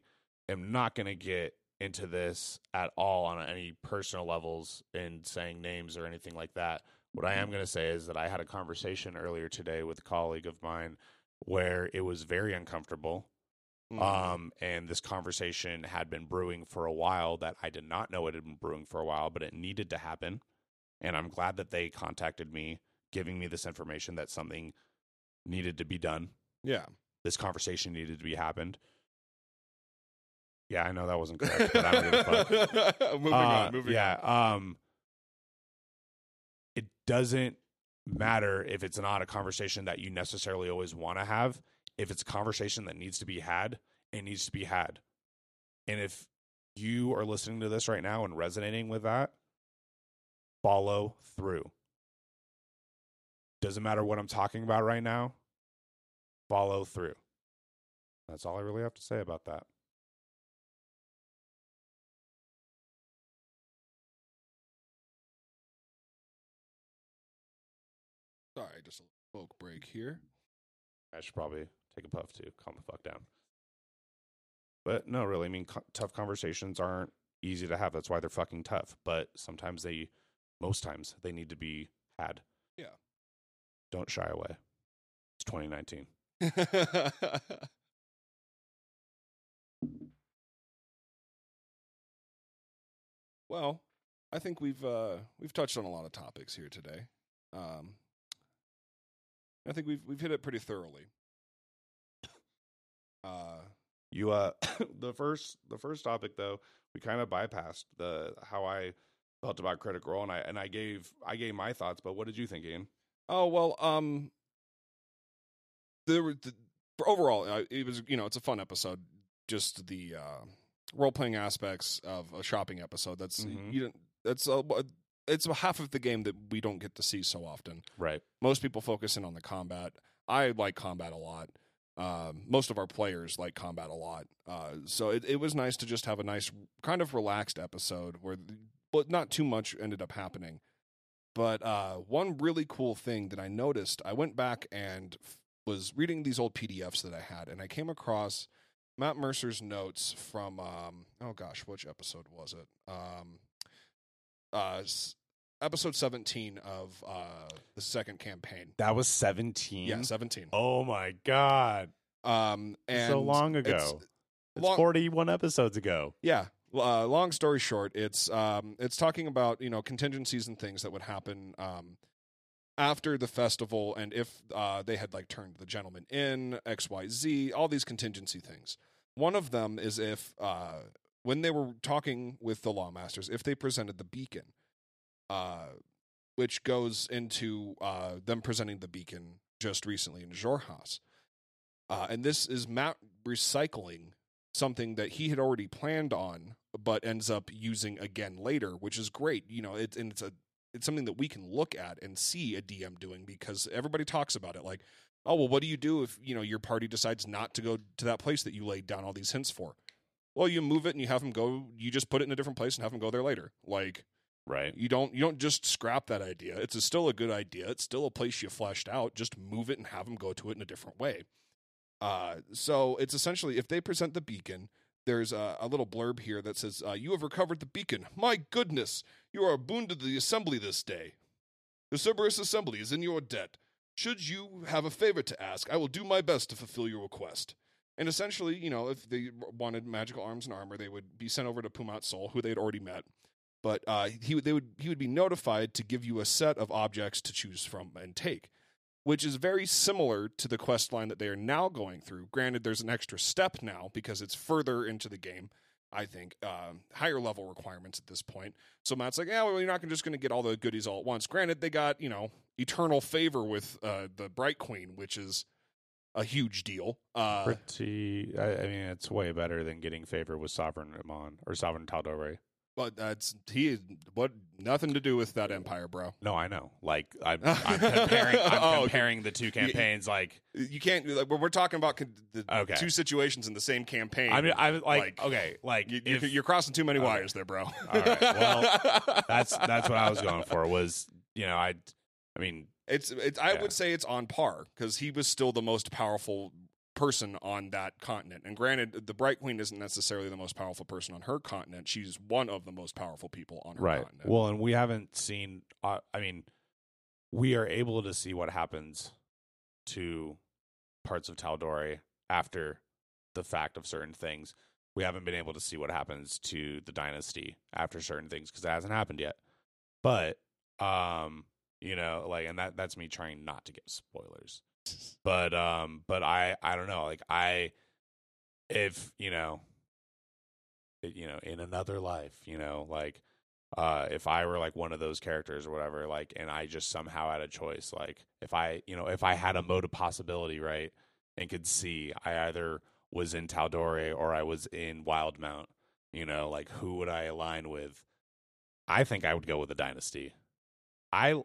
am not going to get into this at all on any personal levels in saying names or anything like that. What I am going to say is that I had a conversation earlier today with a colleague of mine where it was very uncomfortable. Mhm. Um, and this conversation had been brewing for a while that I did not know it had been brewing for a while, but it needed to happen. And I'm glad that they contacted me, giving me this information that something needed to be done. yeah. This conversation needed to be happened. Yeah, I know that wasn't correct, but I don't give fuck. moving Uh, on. Moving yeah. on. Um, it doesn't matter if it's not a conversation that you necessarily always want to have. If it's a conversation that needs to be had, it needs to be had. And if you are listening to this right now and resonating with that, follow through. Doesn't matter what I'm talking about right now, follow through. That's all I really have to say about that. Sorry, just a smoke break here. I should probably take a puff to Calm the fuck down. But no, really, I mean, co- tough conversations aren't easy to have. That's why they're fucking tough. But sometimes they, most times, they need to be had. Yeah. Don't shy away. It's 2019. (laughs) well, I think we've uh, we've touched on a lot of topics here today. Um, I think we've we've hit it pretty thoroughly. Uh, You uh, (coughs) the first the first topic though, we kind of bypassed the how I felt about Critical Role, and I and I gave I gave my thoughts. But what did you think, Ian? oh well, um, there were the, for overall, uh, it was you know it's a fun episode. Just the uh, role playing aspects of a shopping episode. That's Mhm. you. That's a, it's a half of the game that we don't get to see so often. Right. most people focus in on the combat. I like combat a lot. Um, most of our players like combat a lot. Uh, so it, it was nice to just have a nice, kind of relaxed episode where, but not too much ended up happening. But uh, one really cool thing that I noticed, I went back and f- was reading these old PDFs that I had, and I came across Matt Mercer's notes from, um, oh gosh, which episode was it? Um, uh, episode 17 of uh, the second campaign. That was 17. Yeah, 17. Oh my god. Um, and so long it's- ago. It's long- 41 episodes ago. Yeah. Uh, long story short, it's um, it's talking about you know contingencies and things that would happen um, after the festival, and if uh, they had like turned the gentleman in X Y Z, all these contingency things. One of them is if uh, when they were talking with the lawmasters, if they presented the beacon, uh, which goes into uh, them presenting the beacon just recently in Xhorhas. Uh, and this is Matt recycling something that he had already planned on, but ends up using again later, which is great. You know, it's and it's a it's something that we can look at and see a DM doing because everybody talks about it. Like, oh well, what do you do if you know your party decides not to go to that place that you laid down all these hints for? Well, you move it and you have them go. You just put it in a different place and have them go there later. Like, Right. you don't you don't just scrap that idea. It's a, still a good idea. It's still a place you fleshed out. Just move it and have them go to it in a different way. Uh, so it's essentially if they present the beacon, there's a, a little blurb here that says, uh, "You have recovered the beacon. My goodness, you are a boon to the assembly this day. The Cerberus Assembly is in your debt. Should you have a favor to ask, I will do my best to fulfill your request. And essentially, you know, if they wanted magical arms and armor, they would be sent over to Pumat Sol, who they'd already met. But uh, he they would he would be notified to give you a set of objects to choose from and take, which is very similar to the quest line that they are now going through. Granted, there's an extra step now because it's further into the game. I think um, higher level requirements at this point. So Matt's like, yeah, well, you're not just going to get all the goodies all at once. Granted, they got you know eternal favor with uh, the Bright Queen, which is a huge deal. Uh, Pretty. I, I mean, it's way better than getting favor with Sovereign Emon or Sovereign Tal'Dorei. But that's he what nothing to do with that empire, bro. No, I know. Like I'm, (laughs) I'm comparing. I'm Oh, comparing the two campaigns. Like You can't. Like, we're, talking about the Okay. two situations in the same campaign. I mean, I'm like, Like, okay, like you, you're, you're crossing too many Okay. wires there, bro. All right, (laughs) well, that's that's what I was going for. Was you know, I, I mean, it's. it's I Yeah. would say it's on par because he was still the most powerful person on that continent. And granted, the Bright Queen isn't necessarily the most powerful person on her continent. She's one of the most powerful people on her right. continent. Well, and we haven't seen. Uh, I mean, we are able to see what happens to parts of Tal'Dorei after the fact of certain things. We haven't been able to see what happens to the dynasty after certain things because it hasn't happened yet. But um, you know, like, and that that's me trying not to get spoilers. But um, but I I don't know. Like I, if you know, you know, in another life, you know, like uh if I were like one of those characters or whatever, like and I just somehow had a choice, like if I you know, if I had a mode of possibility, right, and could see I either was in Tal'Dorei or I was in Wildemount, you know, like who would I align with? I think I would go with the dynasty. I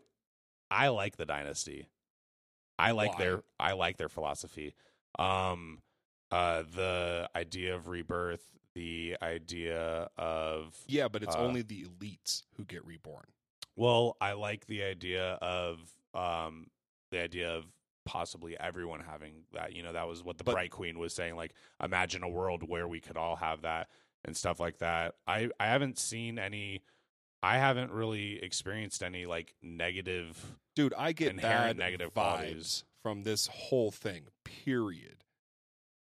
I like the dynasty. I like Why? their I like their philosophy. Um uh the idea of rebirth, the idea of yeah, but it's uh, only the elites who get reborn. well, I like the idea of um the idea of possibly everyone having that. You know, that was what the But- Bright Queen was saying. Like, imagine a world where we could all have that and stuff like that. I I haven't seen any. I haven't really experienced any like negative. Dude, I get bad negative vibes qualities. from this whole thing. Period.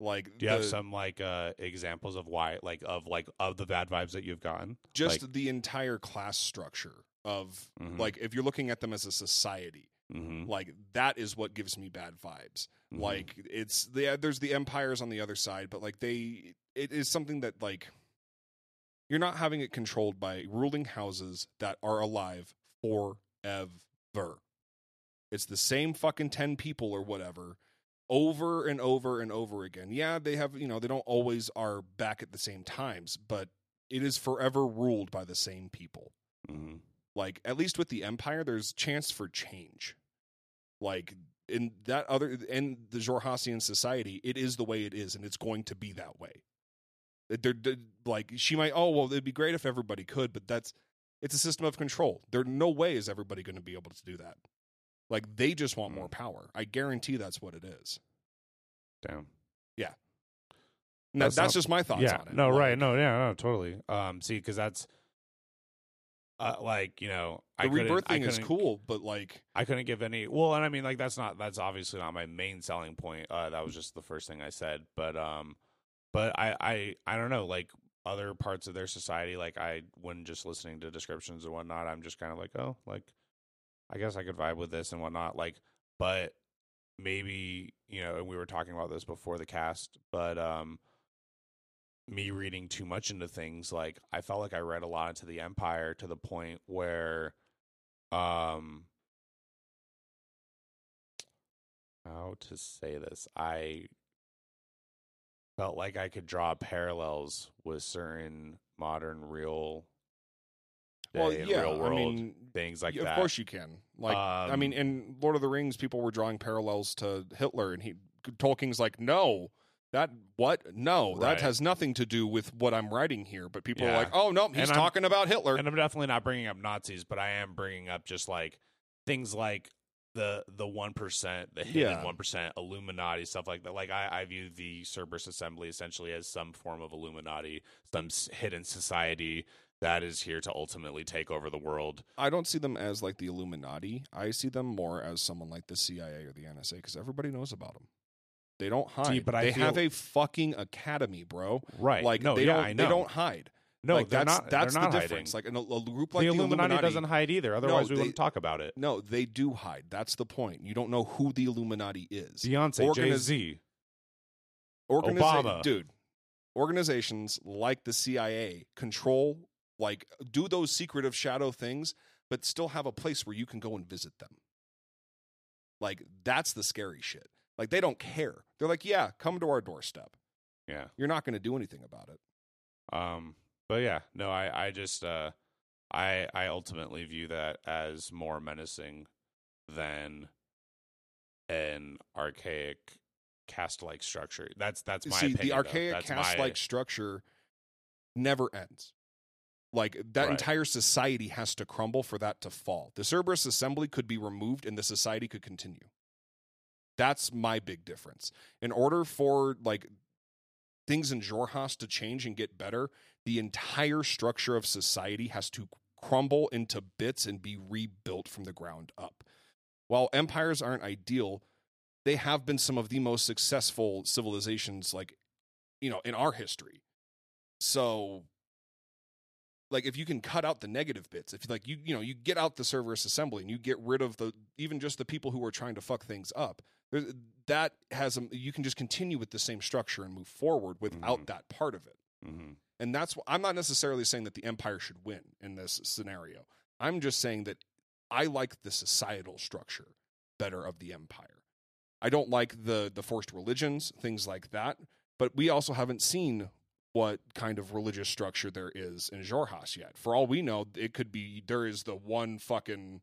Like, Do you have some like uh examples of why like of like of the bad vibes that you've gotten? just like, the entire class structure of Mhm. like if you're looking at them as a society, mhm, like that is what gives me bad vibes. mhm. Like it's the there's the empires on the other side, but like they it is something that like you're not having it controlled by ruling houses that are alive forever. It's the same fucking 10 people or whatever over and over and over again. Yeah, they have, you know, they don't always are back at the same times, but it is forever ruled by the same people. mhm. Like at least with the empire there's chance for change. Like in that other in the Xhorhassian society, it is the way it is and it's going to be that way. They're, they're- like she might oh well it'd be great if everybody could, but that's it's a system of control. There no way is everybody going to be able to do that. Like they just want more power. I guarantee that's what it is. damn. Yeah. that- That's that's, not- just my thoughts yeah, on it. no, Like, right, no, yeah, no, totally. Um, see, because that's uh, like you know, The I couldn't- rebirth I thing is cool, but like I couldn't give any. Well, and I mean, like that's not that's obviously not my main selling point. Uh, that was just the first thing I said. But um, but I I I don't know, like other parts of their society, like I when just listening to descriptions and whatnot, I'm just kind of like, oh, like I guess I could vibe with this and whatnot. Like, but maybe you know, and we were talking about this before the cast, but um. Me reading too much into things, like I felt like I read a lot into the Empire to the point where, um, how to say this i felt like i could draw parallels with certain modern real well yeah, real world I mean things like Yeah, that Of course you can. Like I mean, Um, in Lord of the Rings, people were drawing parallels to Hitler, and he Tolkien's like, no, that what? No, Right. that has nothing to do with what I'm writing here. But people are like, oh no, he's talking about Hitler. and i'm definitely not bringing up nazis but i am bringing up just like things like the the 1% the hidden Yeah. 1% illuminati stuff like that like i i view the cerberus assembly essentially as some form of illuminati some hidden society that is here to ultimately take over the world I don't see them as like the Illuminati. I see them more as someone like the CIA or the NSA because everybody knows about them. They don't hide. See, but I they have a fucking academy, bro. right. Like no, they yeah, don't I know. they don't hide. No, like they're that's not. that's they're the not difference. hiding. Like in a, a group like the, the, Illuminati, doesn't hide either. Otherwise, we they- wouldn't talk about it. No, they do hide. That's the point. You don't know who the Illuminati is. Beyonce, Jay Organiz- Z. Organiza- Obama. dude. Organizations like the CIA control, like, do those secretive shadow things, but still have a place where you can go and visit them. Like, that's the scary shit. Like, they don't care. They're like, yeah, come to our doorstep. Yeah. You're not going to do anything about it. Um. But yeah, no, I, I just, uh, I, I ultimately view that as more menacing than an archaic cast like structure. That's that's my See, opinion. the archaic That's caste my- like structure never ends. Like that Right. entire society has to crumble for that to fall. The Cerberus assembly could be removed and the society could continue. That's my big difference. In order for like things in Xhorhas to change and get better, the entire structure of society has to crumble into bits and be rebuilt from the ground up. While empires aren't ideal, they have been some of the most successful civilizations like you know in our history so like if you can cut out the negative bits if like you you know you get out the Cerberus assembly and you get rid of the even just the people who are trying to fuck things up that has a, you can just continue with the same structure and move forward without Mhm. that part of it Mhm. and that's i'm not necessarily saying that the empire should win in this scenario i'm just saying that i like the societal structure better of the empire i don't like the the forced religions things like that but we also haven't seen what kind of religious structure there is in Xhorhas yet. For all we know, it could be there is the one fucking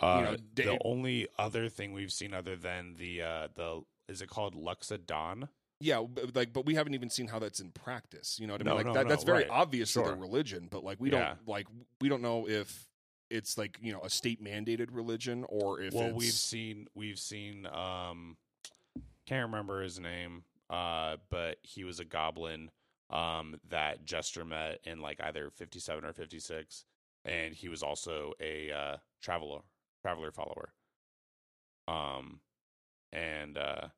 Uh, know, the only other thing we've seen other than the uh the is it called Luxa Dawn? yeah, b- like but we haven't even seen how that's in practice. You know what I mean? No, like no, that, no, that's very right. obvious to Sure. their religion, but like we Yeah. don't like we don't know if it's like you know a state mandated religion or if well, it's, we've seen we've seen um can't remember his name, uh, but he was a goblin um that Jester met in like either fifty seven or fifty six, and he was also a uh, traveler traveler follower. Um, and uh,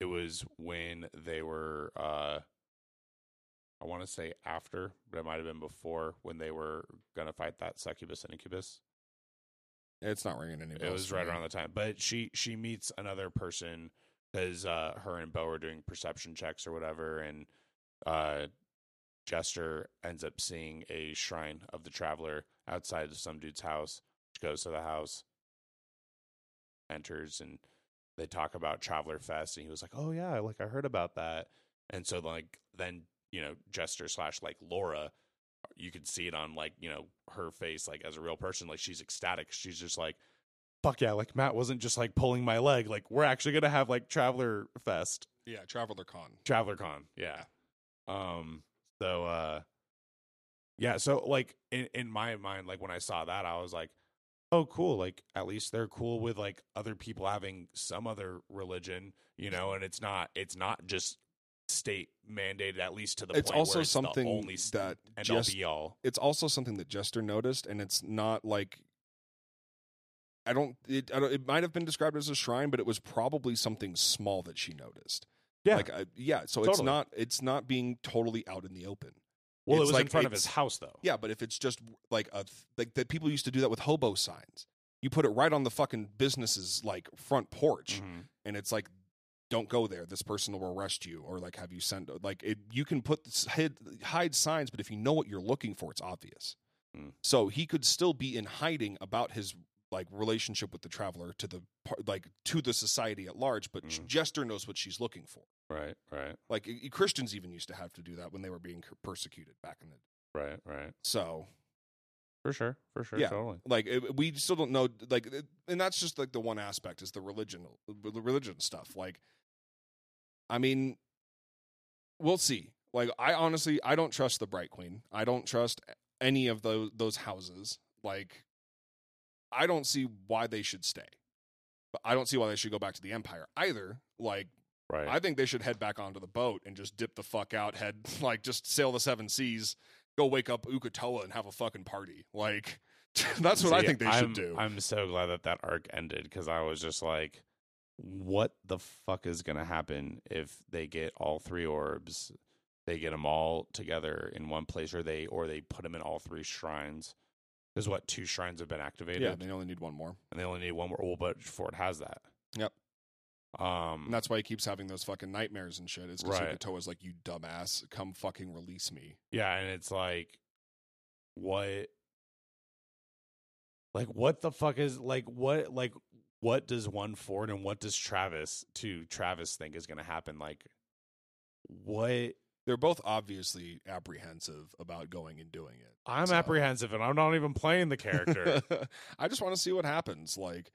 it was when they were uh. I want to say after, but it might have been before when they were gonna fight that succubus and incubus. it's not ringing any bells. It was right around the time. But she she meets another person because uh, her and Beau are doing perception checks or whatever, and uh, Jester ends up seeing a shrine of the traveler outside of some dude's house. Goes to the house, enters, and they talk about Traveler Fest, and he was like, "Oh yeah, like I heard about that." And so like then you know Jester slash like Laura you could see it on like you know her face like as a real person like she's ecstatic. She's just like fuck yeah like matt wasn't just like pulling my leg like we're actually gonna have like traveler fest. Yeah, Traveler Con. traveler con yeah. Um so uh yeah so like in in my mind like when i saw that i was like oh cool like at least they're cool with like other people having some other religion you know and it's not it's not just state mandated at least to the It's point also where it's something the only that all just- be all It's also something that Jester noticed, and it's not like I don't. It, I don't, it might have been described as a shrine, but it was probably something small that she noticed. yeah Like, uh, yeah. So it's not. It's not being totally out in the open. Well it it's was in front of his house though Yeah, but if it's just like a th- like that, people used to do that with hobo signs. You put it right on the fucking business's like front porch, Mhm. and it's like, "Don't go there. This person will arrest you," or like, "Have you sent?" Like, it, you can put s- hid, hide signs, but if you know what you're looking for, it's obvious. Mm. So he could still be in hiding about his like relationship with the traveler to the like to the society at large, but Mm. Jester knows what she's looking for. right right Like Christians even used to have to do that when they were being persecuted back in the. right right So for sure for sure Yeah. totally like it, we still don't know like it- and that's just like the one aspect is the religion the religion stuff like i mean we'll see like i honestly i don't trust the bright queen i don't trust any of those those houses like i don't see why they should stay but i don't see why they should go back to the empire either like right I think they should head back onto the boat and just dip the fuck out, head (laughs) like just sail the seven seas, go wake up Uk'otoa and have a fucking party. Like (laughs) that's what I think they I'm, should do. I'm so glad that that arc ended because I was just like, what the fuck is going to happen if they get all three orbs? They get them all together in one place, or they or they put them in all three shrines. Because what two shrines have been activated, Yeah, they only need one more. and they only need one more. Well, but Fjord has that. Yep. Um, And that's why he keeps having those fucking nightmares and shit. Is because Right. Uk'otoa's like, you dumbass, come fucking release me. Yeah, and it's like what like what the fuck is like what like what does one Fjord and what does Travis to Travis think is gonna happen? Like what They're both obviously apprehensive about going and doing it. I'm So- apprehensive and I'm not even playing the character. (laughs) I just want to see what happens. Like,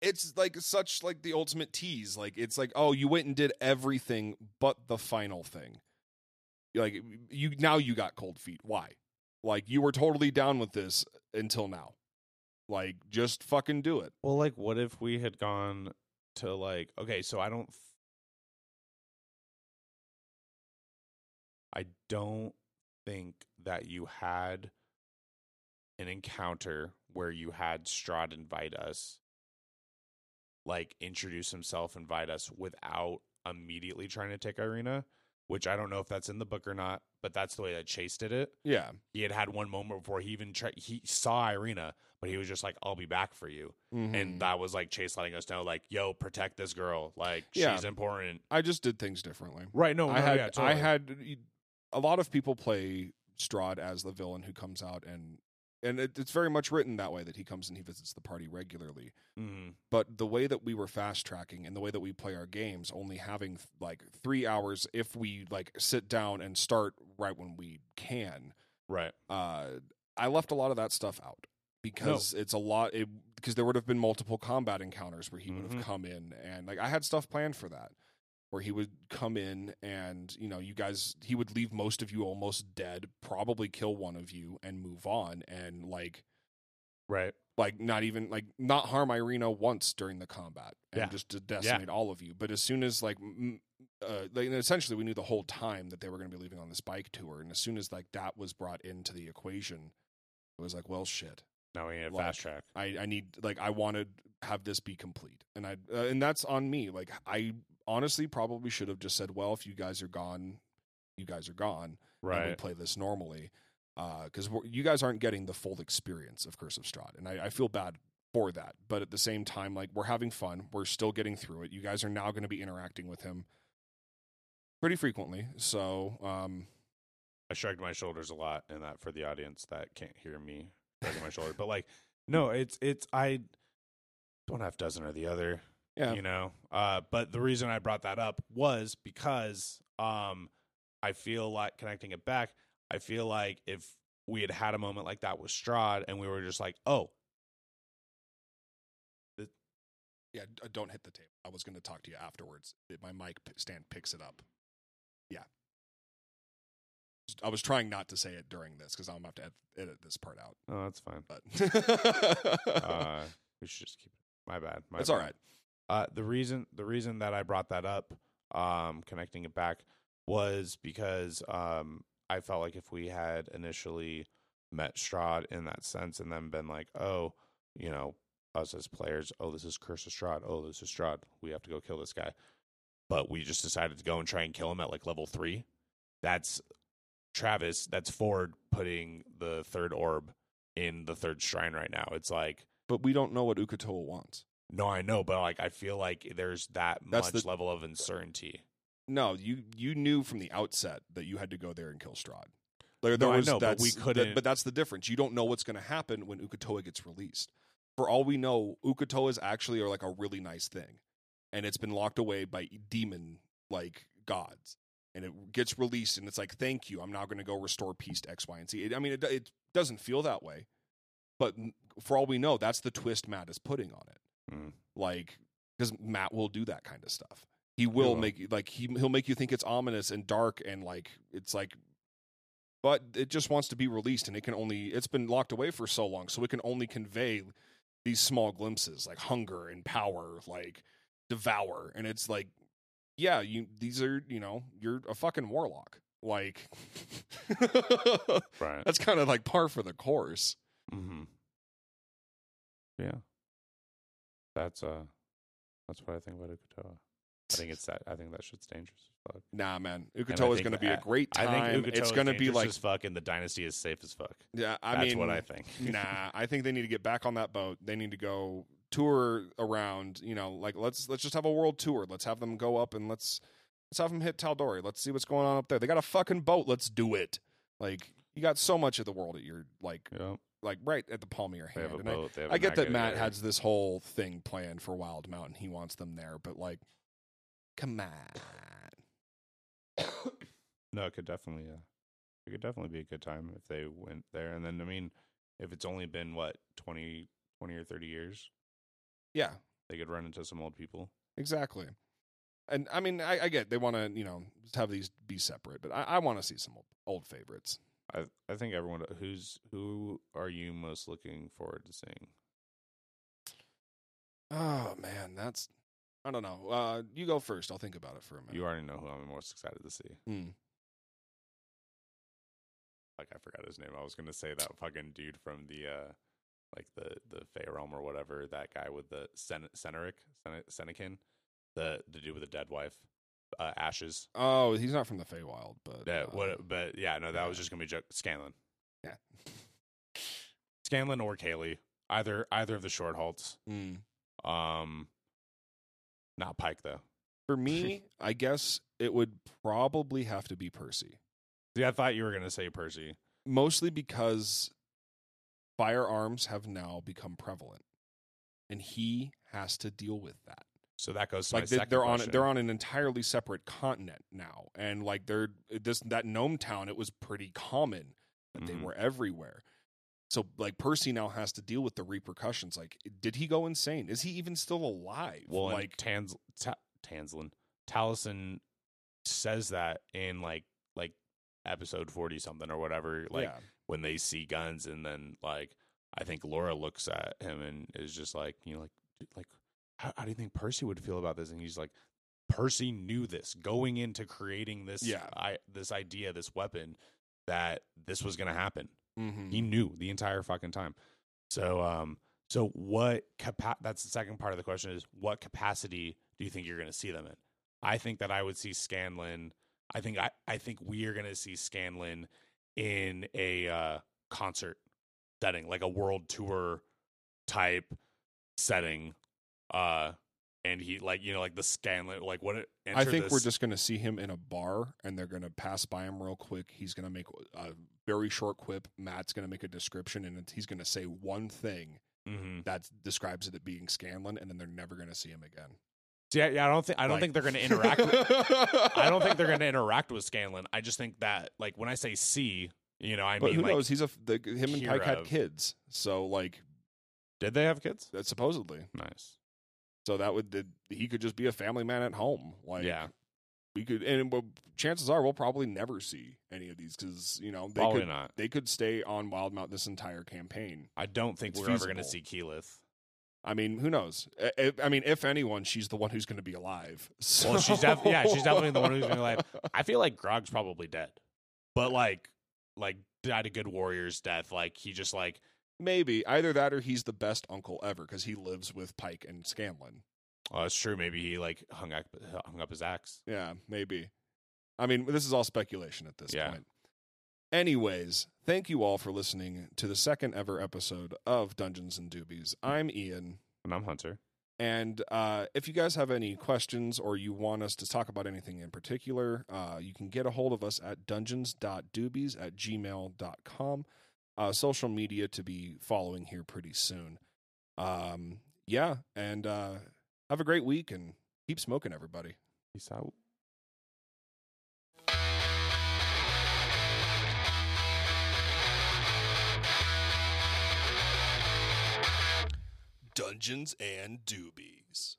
it's like such like the ultimate tease. Like, it's like, oh, you went and did everything but the final thing. Like, you now you got cold feet. Why? Like, you were totally down with this until now. Like, just fucking do it. well, like what if we had gone to like okay, so I don't don't think that you had an encounter where you had Strahd invite us, like introduce himself, invite us without immediately trying to take Ireena, which I don't know if that's in the book or not, but that's the way that Chase did it. Yeah. He had had one moment before he even tried, he saw Ireena, but he was just like, I'll be back for you. Mhm. And that was like Chase letting us know, like, yo, protect this girl. Like, Yeah. she's important. I just did things differently. Right. No, I no, had yeah, I totally. had a lot of people play Strahd as the villain who comes out and and it, it's very much written that way that he comes and he visits the party regularly. Mhm. But the way that we were fast tracking and the way that we play our games, only having like three hours if we like sit down and start right when we can. Right. Uh, I left a lot of that stuff out because it's a lot. It, because there would have been multiple combat encounters where he would Mhm. have come in and like I had stuff planned for that where he would come in and you know you guys he would leave most of you almost dead probably kill one of you and move on and like Right. like not even like not harm Ireena once during the combat and Yeah. just to decimate all of you but as soon as like uh, like, essentially we knew the whole time that they were going to be leaving on this bike tour and as soon as like that was brought into the equation it was like well shit Now we need a Like, fast track. I, I need like I wanted have this be complete, and I uh, and that's on me. Like I honestly probably should have just said, well, if you guys are gone, you guys are gone, and we play this normally, because you guys aren't getting the full experience of Curse of Strahd, and I, I feel bad for that. But at the same time, like we're having fun, we're still getting through it. You guys are now going to be interacting with him pretty frequently, so um, I shrugged my shoulders a lot in that for the audience that can't hear me shrugging my shoulder. But like, (laughs) no, it's it's I don't have dozen or the other. Yeah, you know uh but the reason i brought that up was because um i feel like connecting it back i feel like if we had had a moment like that with Strahd and we were just like oh yeah. d- Don't hit the table. I was going to talk to you afterwards. It- my mic stand picks it up. Yeah. I was trying not to say it during this because I'm going to have to edit this part out. oh that's fine But (laughs) uh we should just keep it my bad my it's bad. all right. Uh, the reason the reason that I brought that up, um, connecting it back, was because um, I felt like if we had initially met Strahd in that sense, and then been like, oh, you know, us as players, oh, this is Curse of Strahd, oh, this is Strahd, we have to go kill this guy, but we just decided to go and try and kill him at like level three. That's Travis. That's Fjord putting the third orb in the third shrine right now. It's like But we don't know what Uk'otoa wants. No, I know, but like I feel like there's that That's much the- level of uncertainty. No, you you knew from the outset that you had to go there and kill Strahd. There, there No, I know, but we that's- couldn't- that- but that's the difference. You don't know what's going to happen when Uk'otoa gets released. For all we know, Uk'otoas actually are like a really nice thing, and it's been locked away by demon like gods, and it gets released, and it's like, thank you. I'm now going to go restore peace to X, Y, and Z. It, I mean, it, it doesn't feel that way, but for all we know, that's the twist Matt is putting on it. Mm. like because Matt will do that kind of stuff. He will, will. make you like he he'll make you think it's ominous and dark and like it's like, but it just wants to be released and it can only it's been locked away for so long, so it can only convey these small glimpses like hunger and power, like devour, and it's like, yeah, you these are you know you're a fucking warlock, like (laughs) Right. that's kind of like par for the course. Mm-hmm. Yeah. That's uh That's what I think about Uk'otoa. I think it's (laughs) that. I think that shit's dangerous as fuck. Nah, man. And is going to be a great I time. think Uk'otoa it's is going to be like, as fuck, and the dynasty is safe as fuck. yeah, I That's mean, what I think. (laughs) nah, I think they need to get back on that boat. They need to go tour around. You know, like let's let's just have a world tour. Let's have them go up and let's let's have them hit Tal'Dorei. Let's see what's going on up there. They got a fucking boat. Let's do it. Like you got so much of the world at your like Yeah, like right at the palm of your they hand. have a And I- they have I get that Matt has this whole thing planned for Wildemount. He wants them there, but like, come on. No, it could definitely. Uh, it could definitely be a good time if they went there. And then, I mean, if it's only been what 20, 20 or thirty years, Yeah, they could run into some old people. exactly. And I mean, I, I get they want to, you know, just have these be separate, but I, I want to see some old, old favorites. I I think everyone who's who are you most looking forward to seeing? Oh man, that's I don't know. Uh, you go first. I'll think about it for a minute. You already know who I'm most excited to see. Hmm. Like I forgot his name. I was gonna say that fucking dude from the uh like the the Fey realm or whatever. That guy with the Sen- Seneric, Sen- Senekin, the the dude with the dead wife, uh, Ashes. Oh, he's not from the Feywild, but Yeah, uh, what? But yeah, no, that was just gonna be joke. Scanlan, Yeah. Scanlan or Kaylie, either either of the Shorthalts. hmm. Um, not Pike though. For me, (laughs) I guess it would probably have to be Percy. See, I thought you were gonna say Percy. mostly because firearms have now become prevalent and he has to deal with that So that goes like they, they're on they're on an entirely separate continent now and like they're this that gnome town it was pretty common that they Mhm. were everywhere so like percy now has to deal with the repercussions like did he go insane is he even still alive Well, like like Tans Ta- Tanslin, Taliesin says that in like like episode forty something or whatever. Like yeah when they see guns, and then like I think Laura looks at him and is just like, you know, like like how, how do you think Percy would feel about this? And he's like, Percy knew this going into creating this Yeah. I, this idea, this weapon that this was going to happen. Mhm. He knew the entire fucking time. So, um, so what capa- that's the second part of the question is what capacity do you think you're going to see them in? I think that I would see Scanlan. I think I, I think we are going to see Scanlan in a uh, concert setting, like a world tour type setting. Uh, and he like you know like the Scanlan like what it. I think we're just going to see him in a bar and they're going to pass by him real quick. He's going to make a very short quip. Matt's going to make a description and he's going to say one thing Mhm. that describes it as being Scanlan and then they're never going to see him again. Yeah, yeah. I don't think I don't Like- think they're going (laughs) to interact. with, I don't think they're going to interact with Scanlan. I just think that, like, when I say see, you know, I but mean, who like, knows? He's a the, him and Pike had kids, so like did they have kids? that supposedly. Nice. So that would that he could just be a family man at home. Like yeah, we could, and chances are we'll probably never see any of these because you know they probably could not. they could stay on Wildemount this entire campaign. I don't think It's we're ever going to see Keyleth. I mean, who knows? I, I- mean, if anyone, she's the one who's going to be alive. (laughs) Well, she's def- yeah, she's definitely the one who's gonna be alive. (laughs) I feel like Grog's probably dead, but like, like died a good warrior's death. Like he just like Maybe either that or he's the best uncle ever because he lives with Pike and Scanlan. oh, it's true. Maybe he like hung up hung up his axe. Yeah, maybe. I mean, this is all speculation at this Yeah. point. Anyways, thank you all for listening to the second ever episode of Dungeons and Doobies. I'm Ian. And I'm Hunter. And uh, if you guys have any questions or you want us to talk about anything in particular, uh, you can get a hold of us at dungeons.doobies at gmail.com. Uh, social media to be following here pretty soon. Um, yeah, and uh, have a great week and keep smoking, everybody. Peace out. Dungeons and Doobies.